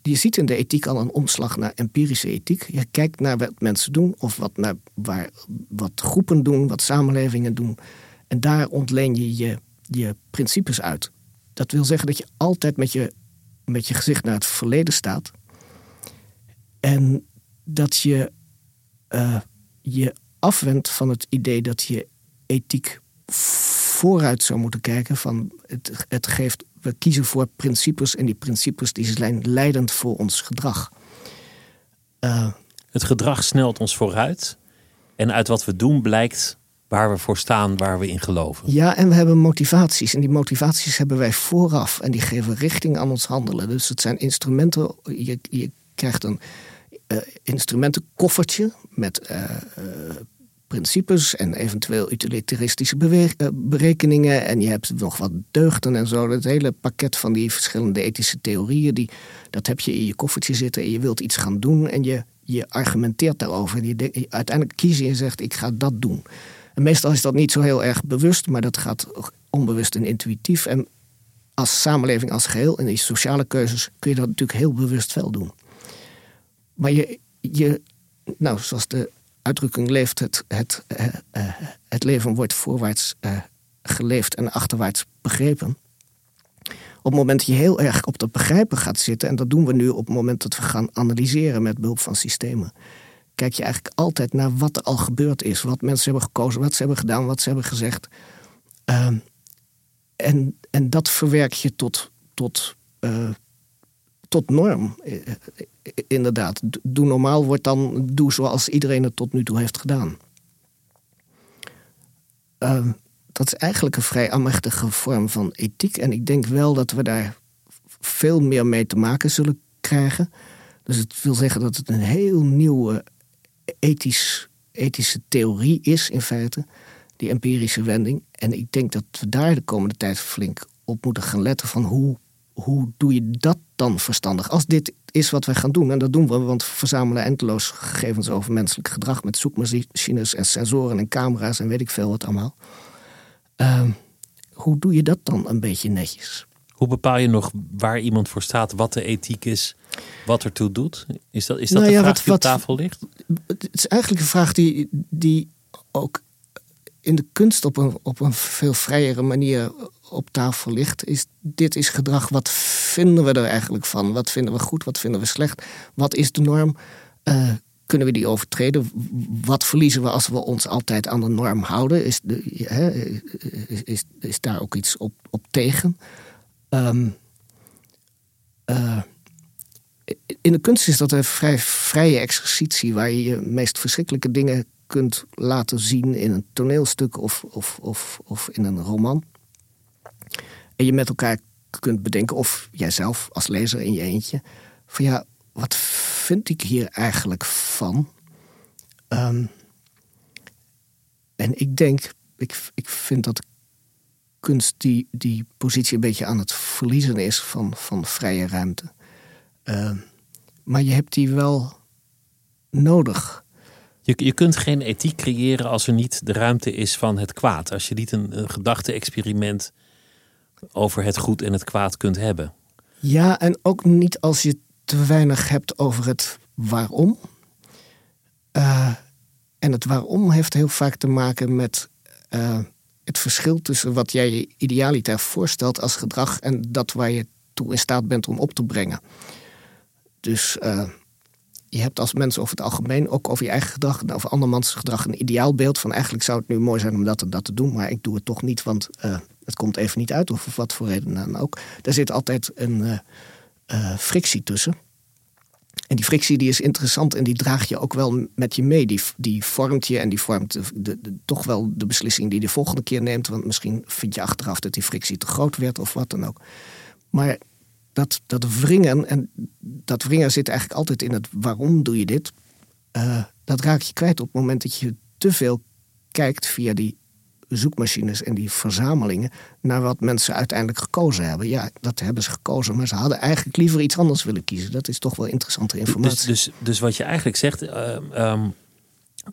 Je ziet in de ethiek al een omslag naar empirische ethiek. Je kijkt naar wat mensen doen, of wat, naar waar, wat groepen doen, wat samenlevingen doen. En daar ontleen je, je je principes uit. Dat wil zeggen dat je altijd met je, met je gezicht naar het verleden staat. En dat je uh, je afwendt van het idee dat je ethiek vooruit zou moeten kijken. Van het, het geeft, we kiezen voor principes en die principes die zijn leidend voor ons gedrag. Uh, het gedrag snelt ons vooruit. En uit wat we doen blijkt waar we voor staan, waar we in geloven. Ja, en we hebben motivaties. En die motivaties hebben wij vooraf. En die geven richting aan ons handelen. Dus het zijn instrumenten. Je, je krijgt een uh, instrumentenkoffertje met uh, principes en eventueel utilitaristische berekeningen. En je hebt nog wat deugden en zo. Het hele pakket van die verschillende ethische theorieën, die, dat heb je in je koffertje zitten. En je wilt iets gaan doen en je, je argumenteert daarover. En je, uiteindelijk kies je en zegt: Ik ga dat doen. En meestal is dat niet zo heel erg bewust, maar dat gaat onbewust en intuïtief. En als samenleving als geheel en die sociale keuzes kun je dat natuurlijk heel bewust wel doen. Maar je, je nou, zoals de uitdrukking leeft, het, het, uh, uh, het leven wordt voorwaarts uh, geleefd en achterwaarts begrepen. Op het moment dat je heel erg op dat begrijpen gaat zitten, en dat doen we nu op het moment dat we gaan analyseren met behulp van systemen, kijk je eigenlijk altijd naar wat er al gebeurd is, wat mensen hebben gekozen, wat ze hebben gedaan, wat ze hebben gezegd. Ehm, en, en dat verwerk je tot, tot tot norm. Inderdaad, doe normaal wordt dan doe zoals iedereen het tot nu toe heeft gedaan. Uh, dat is eigenlijk een vrij amechtige vorm van ethiek. En ik denk wel dat we daar veel meer mee te maken zullen krijgen. Dus het wil zeggen dat het een heel nieuwe ethisch, ethische theorie is, in feite. Die empirische wending. En ik denk dat we daar de komende tijd flink op moeten gaan letten van hoe hoe doe je dat dan verstandig? Als dit is wat wij gaan doen, en dat doen we, want we verzamelen enteloos gegevens over menselijk gedrag met zoekmachines en sensoren en camera's en weet ik veel wat allemaal. Uh, hoe doe je dat dan een beetje netjes? Hoe bepaal je nog waar iemand voor staat, wat de ethiek is, wat ertoe doet? Is dat, is dat nou ja, de vraag wat, die op tafel ligt? Het is eigenlijk een vraag die, die ook in de kunst op een, op een veel vrijere manier op tafel ligt, is dit is gedrag. Wat vinden we er eigenlijk van? Wat vinden we goed? Wat vinden we slecht? Wat is de norm? Uh, kunnen we die overtreden? Wat verliezen we als we ons altijd aan de norm houden? Is, de, is, is, daar ook iets op, op tegen? Um, in de kunst is dat een vrij vrije exercitie waar je je meest verschrikkelijke dingen kunt laten zien in een toneelstuk of, of, of, of in een roman. En je met elkaar kunt bedenken, of jijzelf als lezer in je eentje, van ja, wat vind ik hier eigenlijk van? Um, en ik denk, ik, ik vind dat kunst die, die positie een beetje aan het verliezen is van, van vrije ruimte. Uh, maar je hebt die wel nodig. Je, je kunt geen ethiek creëren als er niet de ruimte is van het kwaad. Als je niet een, een gedachte-experiment over het goed en het kwaad kunt hebben. Ja, en ook niet als je te weinig hebt over het waarom. Uh, en het waarom heeft heel vaak te maken met uh, het verschil tussen wat jij je idealiter voorstelt als gedrag en dat waar je toe in staat bent om op te brengen. Dus uh, je hebt als mens over het algemeen, ook over je eigen gedrag en over andermans gedrag, een ideaalbeeld van eigenlijk zou het nu mooi zijn om dat en dat te doen, maar ik doe het toch niet, want het komt even niet uit, of wat voor reden dan ook. Daar zit altijd een uh, frictie tussen. En die frictie die is interessant en die draag je ook wel met je mee. Die, die vormt je en die vormt de, de, toch wel de beslissing die je de volgende keer neemt. Want misschien vind je achteraf dat die frictie te groot werd of wat dan ook. Maar dat, dat wringen, en dat wringen zit eigenlijk altijd in het waarom doe je dit. Uh, dat raak je kwijt op het moment dat je te veel kijkt via die zoekmachines en die verzamelingen naar wat mensen uiteindelijk gekozen hebben. Ja, dat hebben ze gekozen, maar ze hadden eigenlijk liever iets anders willen kiezen. Dat is toch wel interessante dus- informatie. Dus, dus, dus wat je eigenlijk zegt, uh, um,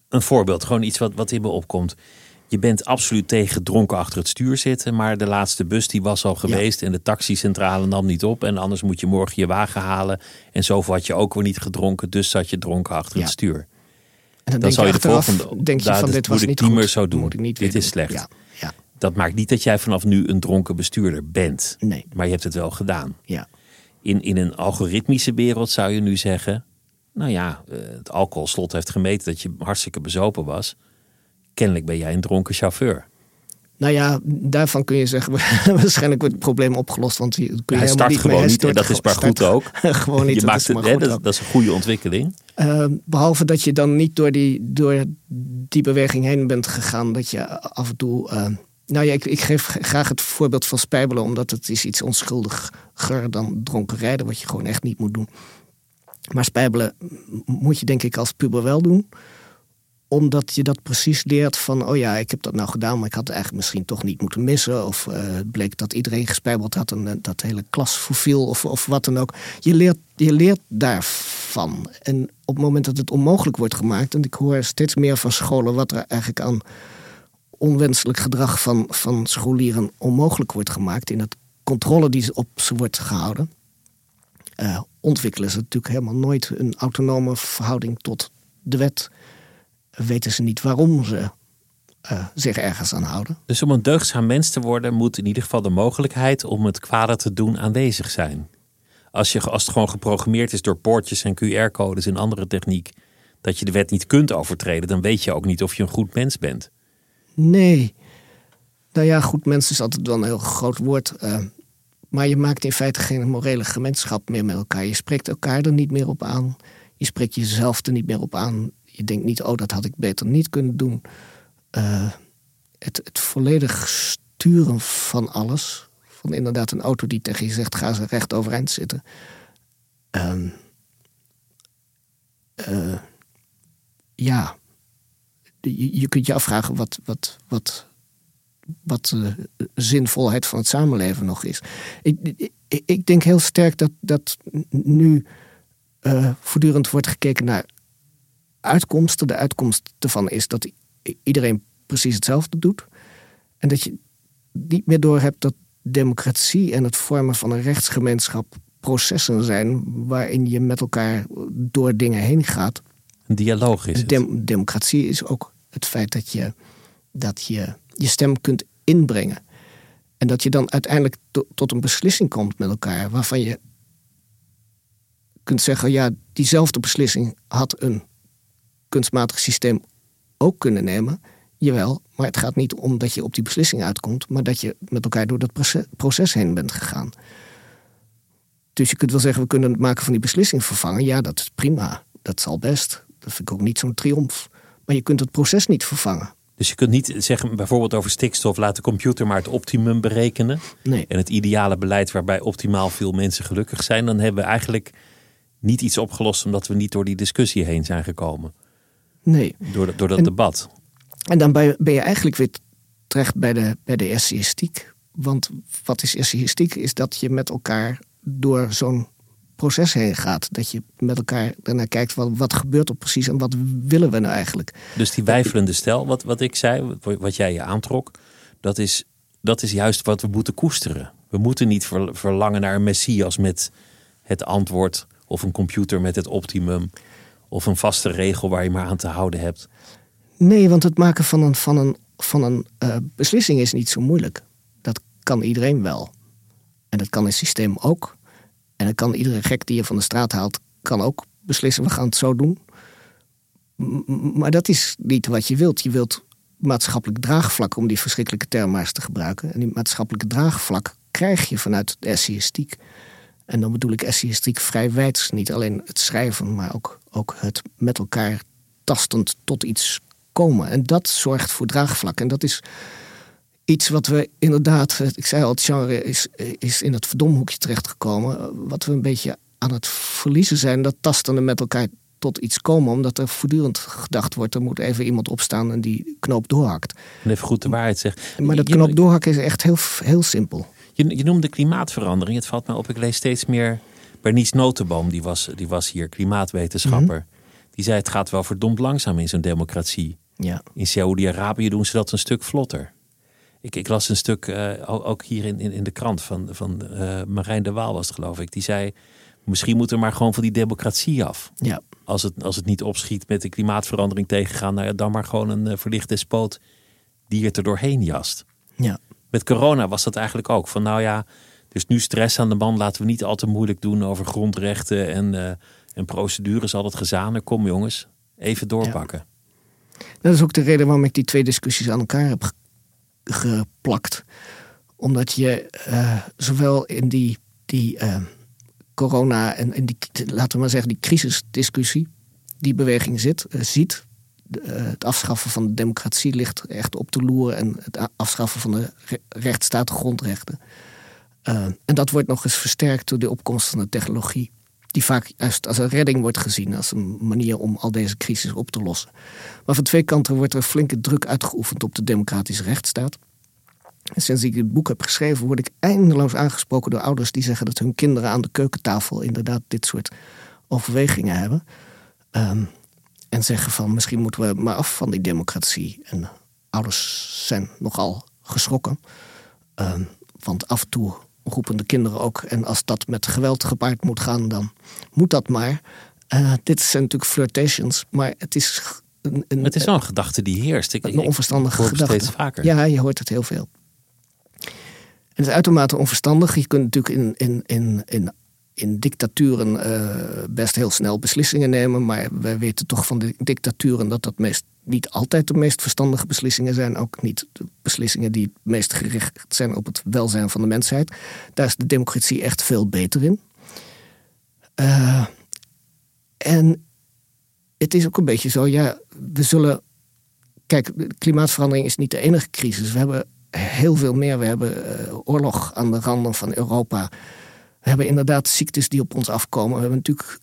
een voorbeeld, gewoon iets wat, wat in me opkomt. Je bent absoluut tegen dronken achter het stuur zitten, maar de laatste bus die was al geweest en de taxicentrale nam niet op. En anders moet je morgen je wagen halen. En zo had je ook weer niet gedronken, dus zat je dronken achter het stuur. Dan, zou je, de volgende. Denk je van dit was moet niet, goed. meer zo doen. Moet ik niet dit is slecht. Ja, ja. Dat maakt niet dat jij vanaf nu een dronken bestuurder bent. Nee. Maar je hebt het wel gedaan. Ja. In, in een algoritmische wereld zou je nu zeggen. Nou ja, eh, het alcoholslot heeft gemeten dat je hartstikke bezopen was. Kennelijk ben jij een dronken chauffeur. Nou ja, daarvan kun je zeggen, waarschijnlijk wordt het probleem opgelost. Want je, kun je hij start niet gewoon niet en dat is maar goed ook. gewoon niet, je maakt dat, is het, goed dat, dat, is een goede ontwikkeling. Uh, behalve dat je dan niet door die, door die beweging heen bent gegaan. Dat je af en toe... Uh, nou ja, ik, ik, geef graag het voorbeeld van spijbelen. Omdat het is iets onschuldiger dan dronken rijden. Wat je gewoon echt niet moet doen. Maar spijbelen moet je denk ik als puber wel doen omdat je dat precies leert van, oh ja, ik heb dat nou gedaan, maar ik had het eigenlijk misschien toch niet moeten missen. Of uh, bleek dat iedereen gespijbeld had en uh, dat hele klas verviel of, of wat dan ook. Je leert, je leert daarvan. En op het moment dat het onmogelijk wordt gemaakt, en ik hoor steeds meer van scholen wat er eigenlijk aan onwenselijk gedrag van, van scholieren onmogelijk wordt gemaakt, in het controle die op ze wordt gehouden, uh, ontwikkelen ze natuurlijk helemaal nooit een autonome verhouding tot de wet weten ze niet waarom ze uh, zich ergens aan houden. Dus om een deugdzaam mens te worden, moet in ieder geval de mogelijkheid om het kwade te doen aanwezig zijn. Als, je, als het gewoon geprogrammeerd is door poortjes en QR-codes en andere techniek, dat je de wet niet kunt overtreden, dan weet je ook niet of je een goed mens bent. Nee. Nou ja, goed mens is altijd wel een heel groot woord. Uh, maar je maakt in feite geen morele gemeenschap meer met elkaar. Je spreekt elkaar er niet meer op aan. Je spreekt jezelf er niet meer op aan je denkt niet, oh, dat had ik beter niet kunnen doen. Uh, het, het volledig sturen van alles. Van inderdaad een auto die tegen je zegt, ga ze recht overeind zitten. Uh, uh, ja, je, je, kunt je afvragen wat, wat, wat, wat de zinvolheid van het samenleven nog is. Ik, ik, ik denk heel sterk dat, dat nu voortdurend wordt gekeken naar uitkomsten. De uitkomst ervan is dat iedereen precies hetzelfde doet. En dat je niet meer doorhebt dat democratie en het vormen van een rechtsgemeenschap processen zijn waarin je met elkaar door dingen heen gaat. Een dialoog is Dem democratie is ook het feit dat je, dat je je stem kunt inbrengen. En dat je dan uiteindelijk to tot een beslissing komt met elkaar waarvan je kunt zeggen, ja, diezelfde beslissing had een kunstmatig systeem ook kunnen nemen. Jawel, maar het gaat niet om dat je op die beslissing uitkomt, maar dat je met elkaar door dat proces, heen bent gegaan. Dus je kunt wel zeggen, we kunnen het maken van die beslissing vervangen. Ja, dat is prima. Dat zal best. Dat vind ik ook niet zo'n triomf. Maar je kunt het proces niet vervangen. Dus je kunt niet zeggen, bijvoorbeeld over stikstof, laat de computer maar het optimum berekenen. Nee. En het ideale beleid waarbij optimaal veel mensen gelukkig zijn. Dan hebben we eigenlijk niet iets opgelost omdat we niet door die discussie heen zijn gekomen. Nee. Door, door dat En- debat. En dan ben je, eigenlijk weer terecht bij de, bij de essayistiek. Want wat is essayistiek? Is dat je met elkaar door zo'n proces heen gaat. Dat je met elkaar daarnaar kijkt, wat, wat gebeurt er precies en wat willen we nou eigenlijk? Dus die wijfelende stijl, wat, wat ik zei, wat, wat jij je aantrok, dat is, dat is juist wat we moeten koesteren. We moeten niet ver- verlangen naar een messias met het antwoord, of een computer met het optimum, of een vaste regel waar je maar aan te houden hebt. Nee, want het maken van een, van een, van een eh, beslissing is niet zo moeilijk. Dat kan iedereen wel. En dat kan een systeem ook. En dat kan iedere gek die je van de straat haalt, kan ook beslissen, we gaan het zo doen. Maar dat is niet wat je wilt. Je wilt maatschappelijk draagvlak, om die verschrikkelijke term maar eens te gebruiken. En die maatschappelijke draagvlak krijg je vanuit de essayistiek. En dan bedoel ik essayistiek vrij wijd. Niet alleen het schrijven, maar ook, ook het met elkaar tastend tot iets komen. En dat zorgt voor draagvlak. En dat is iets wat we inderdaad, eh, ik zei al, het genre is, is in het verdomhoekje terechtgekomen. eh, Wat we een beetje aan het verliezen zijn, dat tastende met elkaar tot iets komen. Omdat er voortdurend gedacht wordt, er moet even iemand opstaan en die knoop doorhakt. En even goed de waarheid zeggen. Maar dat knoop doorhakken is echt heel, heel simpel. Je, je noemde klimaatverandering. Het valt mij op, ik lees steeds meer. Bernice Notenboom, die was, die was hier klimaatwetenschapper. Mhm. Die zei: Het gaat wel verdomd langzaam in zo'n democratie. Ja. In Saoedi-Arabië doen ze dat een stuk vlotter. Ik, ik las een stuk, eh, ook hier in, in, in de krant, van, van eh, Marijn de Waal was het geloof ik. Die zei, misschien moeten we maar gewoon van die democratie af. Ja. Als het, als het niet opschiet met de klimaatverandering tegengaan, nou ja, dan maar gewoon een uh, verlicht despoot die het er doorheen jast. Ja. Met corona was dat eigenlijk ook. Van nou ja, dus nu stress aan de man, laten we niet al te moeilijk doen over grondrechten en, uh, en procedures, al dat gezanen. Kom jongens, even doorpakken. Dat is ook de reden waarom ik die twee discussies aan elkaar heb geplakt. Omdat je uh, zowel in die, die uh, corona en in die, laten we maar zeggen, die crisisdiscussie, die beweging zit, ziet. Het afschaffen van de democratie ligt echt op de loer en het afschaffen van de rechtsstaat, grondrechten. en dat wordt nog eens versterkt door de opkomst van de technologie, die vaak juist als een redding wordt gezien, als een manier om al deze crisis op te lossen. Maar van twee kanten wordt er flinke druk uitgeoefend op de democratische rechtsstaat. En sinds ik dit boek heb geschreven, word ik eindeloos aangesproken door ouders die zeggen dat hun kinderen aan de keukentafel inderdaad dit soort overwegingen hebben. Um, en zeggen van misschien moeten we maar af van die democratie. En ouders zijn nogal geschrokken. Um, want af en toe roepen de kinderen ook. En als dat met geweld gepaard moet gaan, dan moet dat maar. Uh, dit zijn natuurlijk flirtations, maar het is. Een, een, het is wel een gedachte die heerst. Ik, een onverstandige ik gedachte. steeds vaker. Ja, je hoort het heel veel. En het is uitermate onverstandig. Je kunt natuurlijk in, in, in, in, in dictaturen uh, best heel snel beslissingen nemen. Maar wij weten toch van de dictaturen dat dat meest, niet altijd de meest verstandige beslissingen zijn. Ook niet de beslissingen die het meest gericht zijn op het welzijn van de mensheid. Daar is de democratie echt veel beter in. Uh, en het is ook een beetje zo, ja, we zullen. Kijk, klimaatverandering is niet de enige crisis. We hebben heel veel meer. We hebben uh, oorlog aan de randen van Europa. We hebben inderdaad ziektes die op ons afkomen. We hebben natuurlijk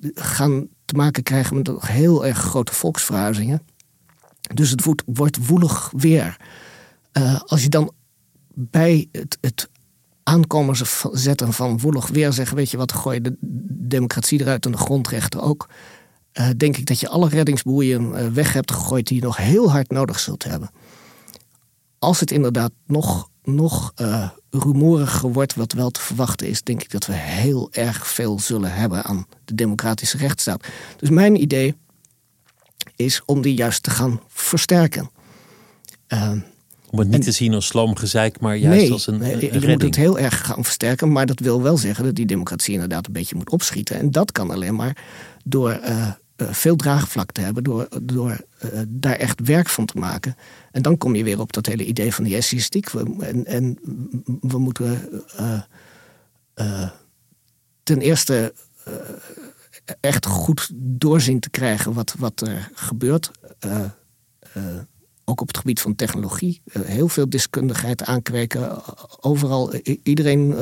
uh, gaan te maken krijgen met heel erg grote volksverhuizingen. Dus het wordt, wordt woelig weer. Uh, als je dan bij het, het aankomen zetten van woelig weer zeggen: Weet je wat, gooi de democratie eruit en de grondrechten ook. Uh, denk ik dat je alle reddingsboeien weg hebt gegooid die je nog heel hard nodig zult hebben. Als het inderdaad nog, nog rumoriger wordt, wat wel te verwachten is, denk ik dat we heel erg veel zullen hebben aan de democratische rechtsstaat. Dus mijn idee is om die juist te gaan versterken. om het niet en, te zien als sloomgezeik, maar juist nee, als een, een je redding. moet het heel erg gaan versterken, maar dat wil wel zeggen dat die democratie inderdaad een beetje moet opschieten. En dat kan alleen maar door uh, eh, veel draagvlak te hebben door, door eh, daar echt werk van te maken. En dan kom je weer op dat hele idee van die essayistiek. En, en we moeten uh, ten eerste echt goed doorzien te krijgen wat, wat er gebeurt. ook op het gebied van technologie. heel veel deskundigheid aankweken. Overal iedereen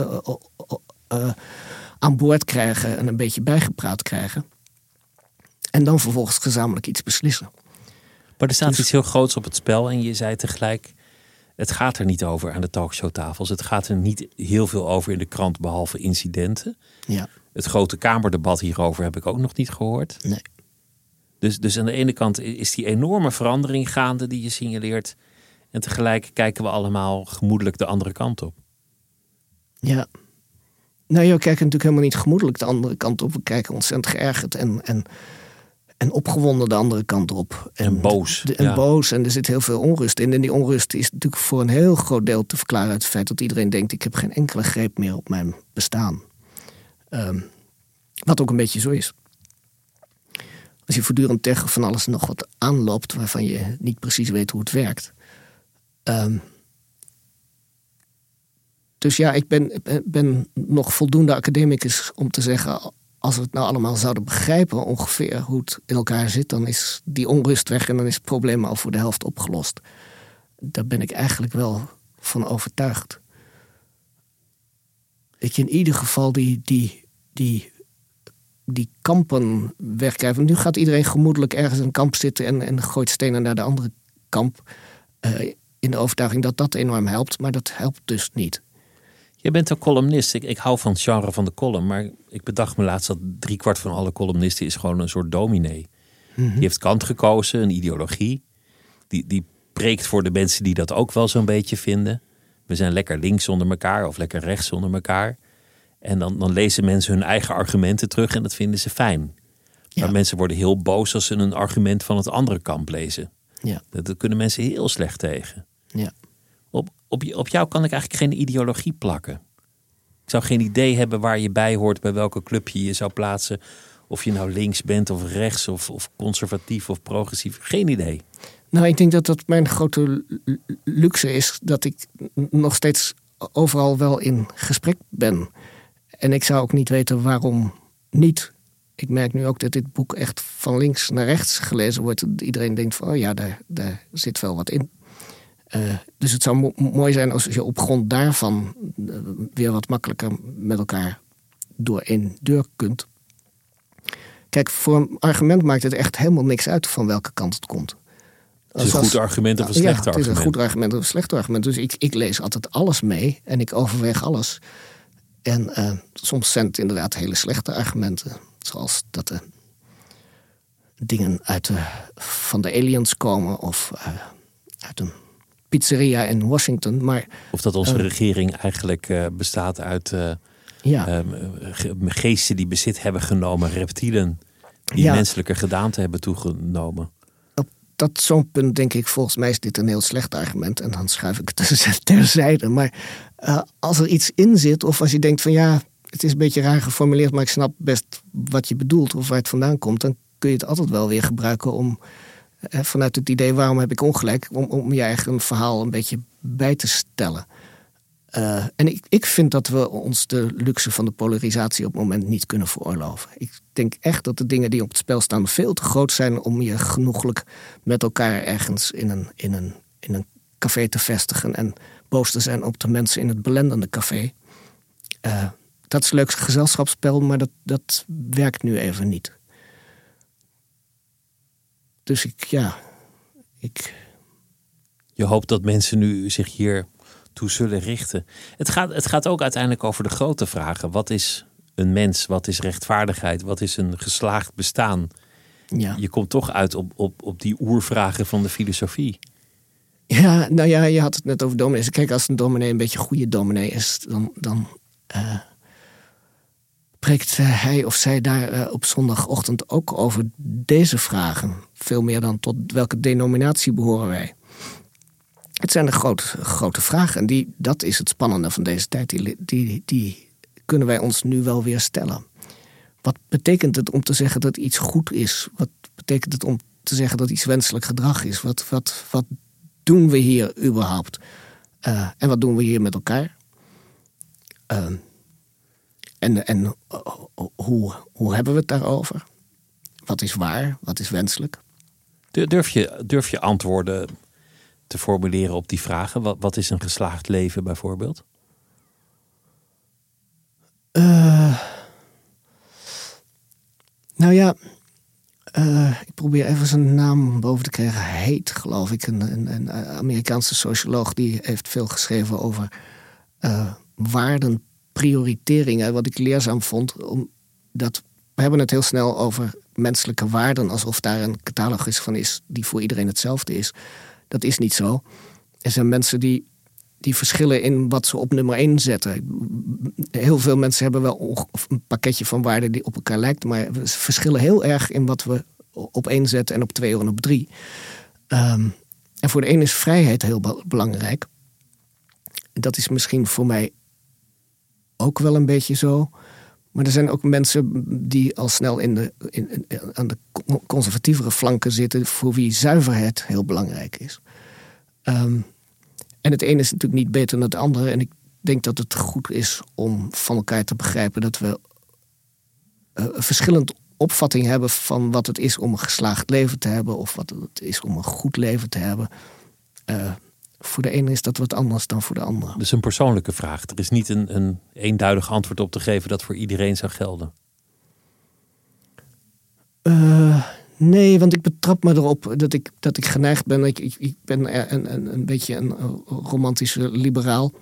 aan boord krijgen en een beetje bijgepraat krijgen. En dan vervolgens gezamenlijk iets beslissen. Maar er staat dus- iets heel groots op het spel. En je zei tegelijk, het gaat er niet over aan de talkshowtafels. Het gaat er niet heel veel over in de krant, behalve incidenten. Ja. Het grote Kamerdebat hierover heb ik ook nog niet gehoord. Nee. Dus, dus aan de ene kant is die enorme verandering gaande die je signaleert. En tegelijk kijken we allemaal gemoedelijk de andere kant op. Ja. Nou, je kijkt natuurlijk helemaal niet gemoedelijk de andere kant op. We kijken ontzettend geërgerd en, en en opgewonden de andere kant op. En, boos. en boos. En er zit heel veel onrust in. En die onrust is natuurlijk voor een heel groot deel te verklaren uit het feit dat iedereen denkt: ik heb geen enkele greep meer op mijn bestaan. Um, wat ook een beetje zo is. Als je voortdurend tegen van alles nog wat aanloopt waarvan je niet precies weet hoe het werkt. Um, dus ja, ik ben, ben nog voldoende academicus om te zeggen: als we het nou allemaal zouden begrijpen ongeveer hoe het in elkaar zit, dan is die onrust weg en dan is het probleem al voor de helft opgelost. Daar ben ik eigenlijk wel van overtuigd. Dat je in ieder geval die, die, die, die kampen wegkrijgt. nu gaat iedereen gemoedelijk ergens in een kamp zitten en, en gooit stenen naar de andere kamp. Uh, in de overtuiging dat dat enorm helpt, maar dat helpt dus niet. Je bent een columnist. Ik, ik hou van het genre van de column. Maar ik bedacht me laatst dat driekwart van alle columnisten is gewoon een soort dominee. Mm Die heeft kant gekozen, een ideologie. Die, die preekt voor de mensen die dat ook wel zo'n beetje vinden. We zijn lekker links onder elkaar of lekker rechts onder elkaar. En dan, dan lezen mensen hun eigen argumenten terug en dat vinden ze fijn. Maar mensen worden heel boos als ze een argument van het andere kamp lezen. Ja. Dat, dat kunnen mensen heel slecht tegen. Ja op, jou kan ik eigenlijk geen ideologie plakken. Ik zou geen idee hebben waar je bij hoort, bij welke club je je zou plaatsen. Of je nou links bent of rechts of, of conservatief of progressief. Geen idee. Nou, ik denk dat dat mijn grote luxe is. Dat ik nog steeds overal wel in gesprek ben. En ik zou ook niet weten waarom niet. Ik merk nu ook dat dit boek echt van links naar rechts gelezen wordt. Iedereen denkt van, oh ja, daar, daar zit wel wat in. Eh, dus het zou mooi zijn als je op grond daarvan eh, weer wat makkelijker met elkaar door één deur kunt. Kijk, voor een argument maakt het echt helemaal niks uit van welke kant het komt. Het is een goed argument of een slecht argument? het is een goed argument of een slecht argument. Dus ik, ik lees altijd alles mee en ik overweeg alles. En uh, soms zijn het inderdaad hele slechte argumenten. Zoals dat de dingen uit de, van de aliens komen of uit een pizzeria in Washington. Maar, of dat onze eh, regering eigenlijk uh, bestaat uit uh, ja. Geesten die bezit hebben genomen, reptielen die ja. menselijke gedaante hebben toegenomen. Op dat zo'n punt denk ik, volgens mij is dit een heel slecht argument. En dan schuif ik het terzijde. Maar als er iets in zit, of als je denkt van ja, het is een beetje raar geformuleerd, maar ik snap best wat je bedoelt of waar het vandaan komt, dan kun je het altijd wel weer gebruiken om vanuit het idee waarom heb ik ongelijk, om, om je eigen verhaal een beetje bij te stellen. Uh, en ik, ik vind dat we ons de luxe van de polarisatie op het moment niet kunnen veroorloven. Ik denk echt dat de dingen die op het spel staan veel te groot zijn om je genoeglijk met elkaar ergens in een, in een, in een café te vestigen en boos te zijn op de mensen in het belendende café. Uh, dat is een leuk gezelschapsspel, maar dat, dat werkt nu even niet. Dus ik, ja, ik. Je hoopt dat mensen nu zich hier toe zullen richten. Het gaat, het gaat ook uiteindelijk over de grote vragen. Wat is een mens? Wat is rechtvaardigheid? Wat is een geslaagd bestaan? Ja. Je komt toch uit op, op, op die oervragen van de filosofie. Ja, nou ja, je had het net over dominees. Kijk, als een dominee een beetje goede dominee is, dan, dan uh, spreekt eh, hij of zij daar eh, op zondagochtend ook over deze vragen. Veel meer dan tot welke denominatie behoren wij. Het zijn de grote, grote vragen. En die, dat is het spannende van deze tijd. Die, die, die kunnen wij ons nu wel weer stellen. wat betekent het om te zeggen dat iets goed is? Wat betekent het om te zeggen dat iets wenselijk gedrag is? Wat, wat, wat doen we hier überhaupt? Uh, en wat doen we hier met elkaar? Uh, en en uh, hoe, hoe hebben we het daarover? Wat is waar? Wat is wenselijk? Durf je, durf je antwoorden te formuleren op die vragen? Wat, wat is een geslaagd leven bijvoorbeeld? Uh, nou ja, uh, ik probeer even zijn naam boven te krijgen. Heet, geloof ik, een, een, een Amerikaanse socioloog die heeft veel geschreven over uh, waardenprioriteringen. Wat ik leerzaam vond, omdat we hebben het heel snel over menselijke waarden alsof daar een catalogus van is die voor iedereen hetzelfde is. Dat is niet zo. Er zijn mensen die, die verschillen in wat ze op nummer 1 zetten. Heel veel mensen hebben wel een pakketje van waarden die op elkaar lijkt, maar we verschillen heel erg in wat we op één zetten en op twee en op drie. Um, en voor de ene is vrijheid heel belangrijk. Dat is misschien voor mij ook wel een beetje zo. Maar er zijn ook mensen die al snel in de, in, aan de conservatievere flanken zitten, voor wie zuiverheid heel belangrijk is. Um, en het ene is natuurlijk niet beter dan het andere. En ik denk dat het goed is om van elkaar te begrijpen dat we uh, verschillend opvatting hebben van wat het is om een geslaagd leven te hebben of wat het is om een goed leven te hebben. Uh, voor de ene is dat wat anders dan voor de andere. Dus een persoonlijke vraag. Er is niet een, een eenduidig antwoord op te geven dat voor iedereen zou gelden. Uh, nee, want ik betrap me erop dat ik, dat ik geneigd ben. Ik, ik, ik ben een, een, een beetje een romantische liberaal.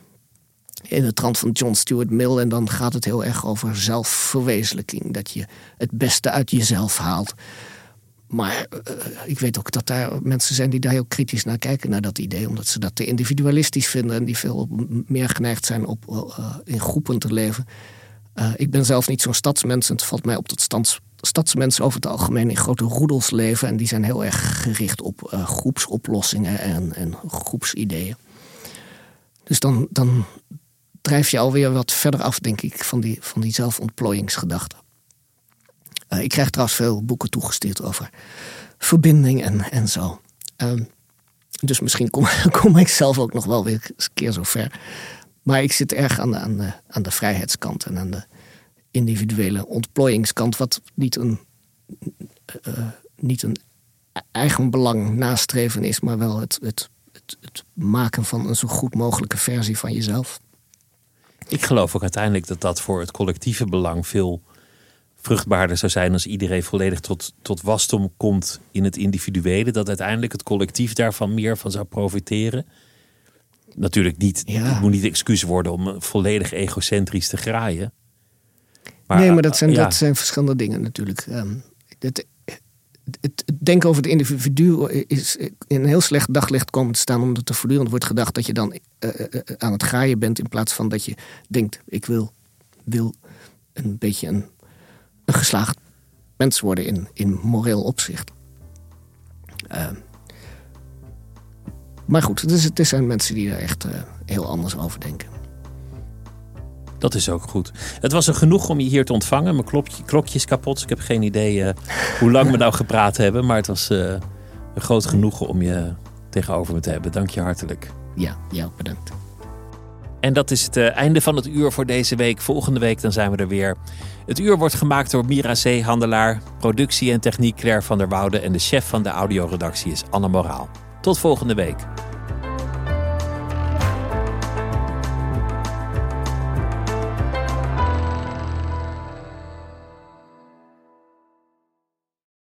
In de trant van John Stuart Mill. En dan gaat het heel erg over zelfverwezenlijking. Dat je het beste uit jezelf haalt. Maar uh, ik weet ook dat daar mensen zijn die daar heel kritisch naar kijken, naar dat idee. Omdat ze dat te individualistisch vinden en die veel meer geneigd zijn op uh, in groepen te leven. Ik ben zelf niet zo'n stadsmens en het valt mij op dat stadsmensen over het algemeen in grote roedels leven. En die zijn heel erg gericht op groepsoplossingen en, en groepsideeën. Dus dan, dan drijf je alweer wat verder af, denk ik, van die, van die zelfontplooiingsgedachte. Uh, ik krijg trouwens veel boeken toegestuurd over verbinding en, en zo. Uh, dus misschien kom, kom, ik zelf ook nog wel weer eens een keer zo ver. Maar ik zit erg aan de, aan de, aan de vrijheidskant en aan de individuele ontplooiingskant, wat niet een, uh, niet een eigen belang nastreven is, maar wel het, het, het, het maken van een zo goed mogelijke versie van jezelf. Ik geloof ook uiteindelijk dat dat voor het collectieve belang veel vruchtbaarder zou zijn als iedereen volledig tot, tot wasdom komt in het individuele. Dat uiteindelijk het collectief daarvan meer van zou profiteren. Natuurlijk niet, het moet niet excuus worden om volledig egocentrisch te graaien. Maar, nee, maar dat zijn, dat zijn verschillende dingen natuurlijk. Um, het, het, denken over het individu is in een heel slecht daglicht komen te staan, omdat er voortdurend wordt gedacht dat je dan uh, aan het graaien bent, in plaats van dat je denkt: ik wil, wil een beetje een een geslaagd mens worden in, in moreel opzicht. Uh, maar goed, het, is, het zijn mensen die er echt uh, heel anders over denken. Dat is ook goed. Het was er genoeg om je hier te ontvangen. Mijn klokje, klokje is kapot. Dus ik heb geen idee uh, hoe lang we nou gepraat hebben. Maar het was een groot genoegen om je tegenover me te hebben. Dank je hartelijk. Ja, jou bedankt. En dat is het einde van het uur voor deze week. Volgende week dan zijn we er weer. Het uur wordt gemaakt door Mira Zeehandelaar, productie en techniek Claire van der Woude en de chef van de audioredactie is Anne Moraal. Tot volgende week.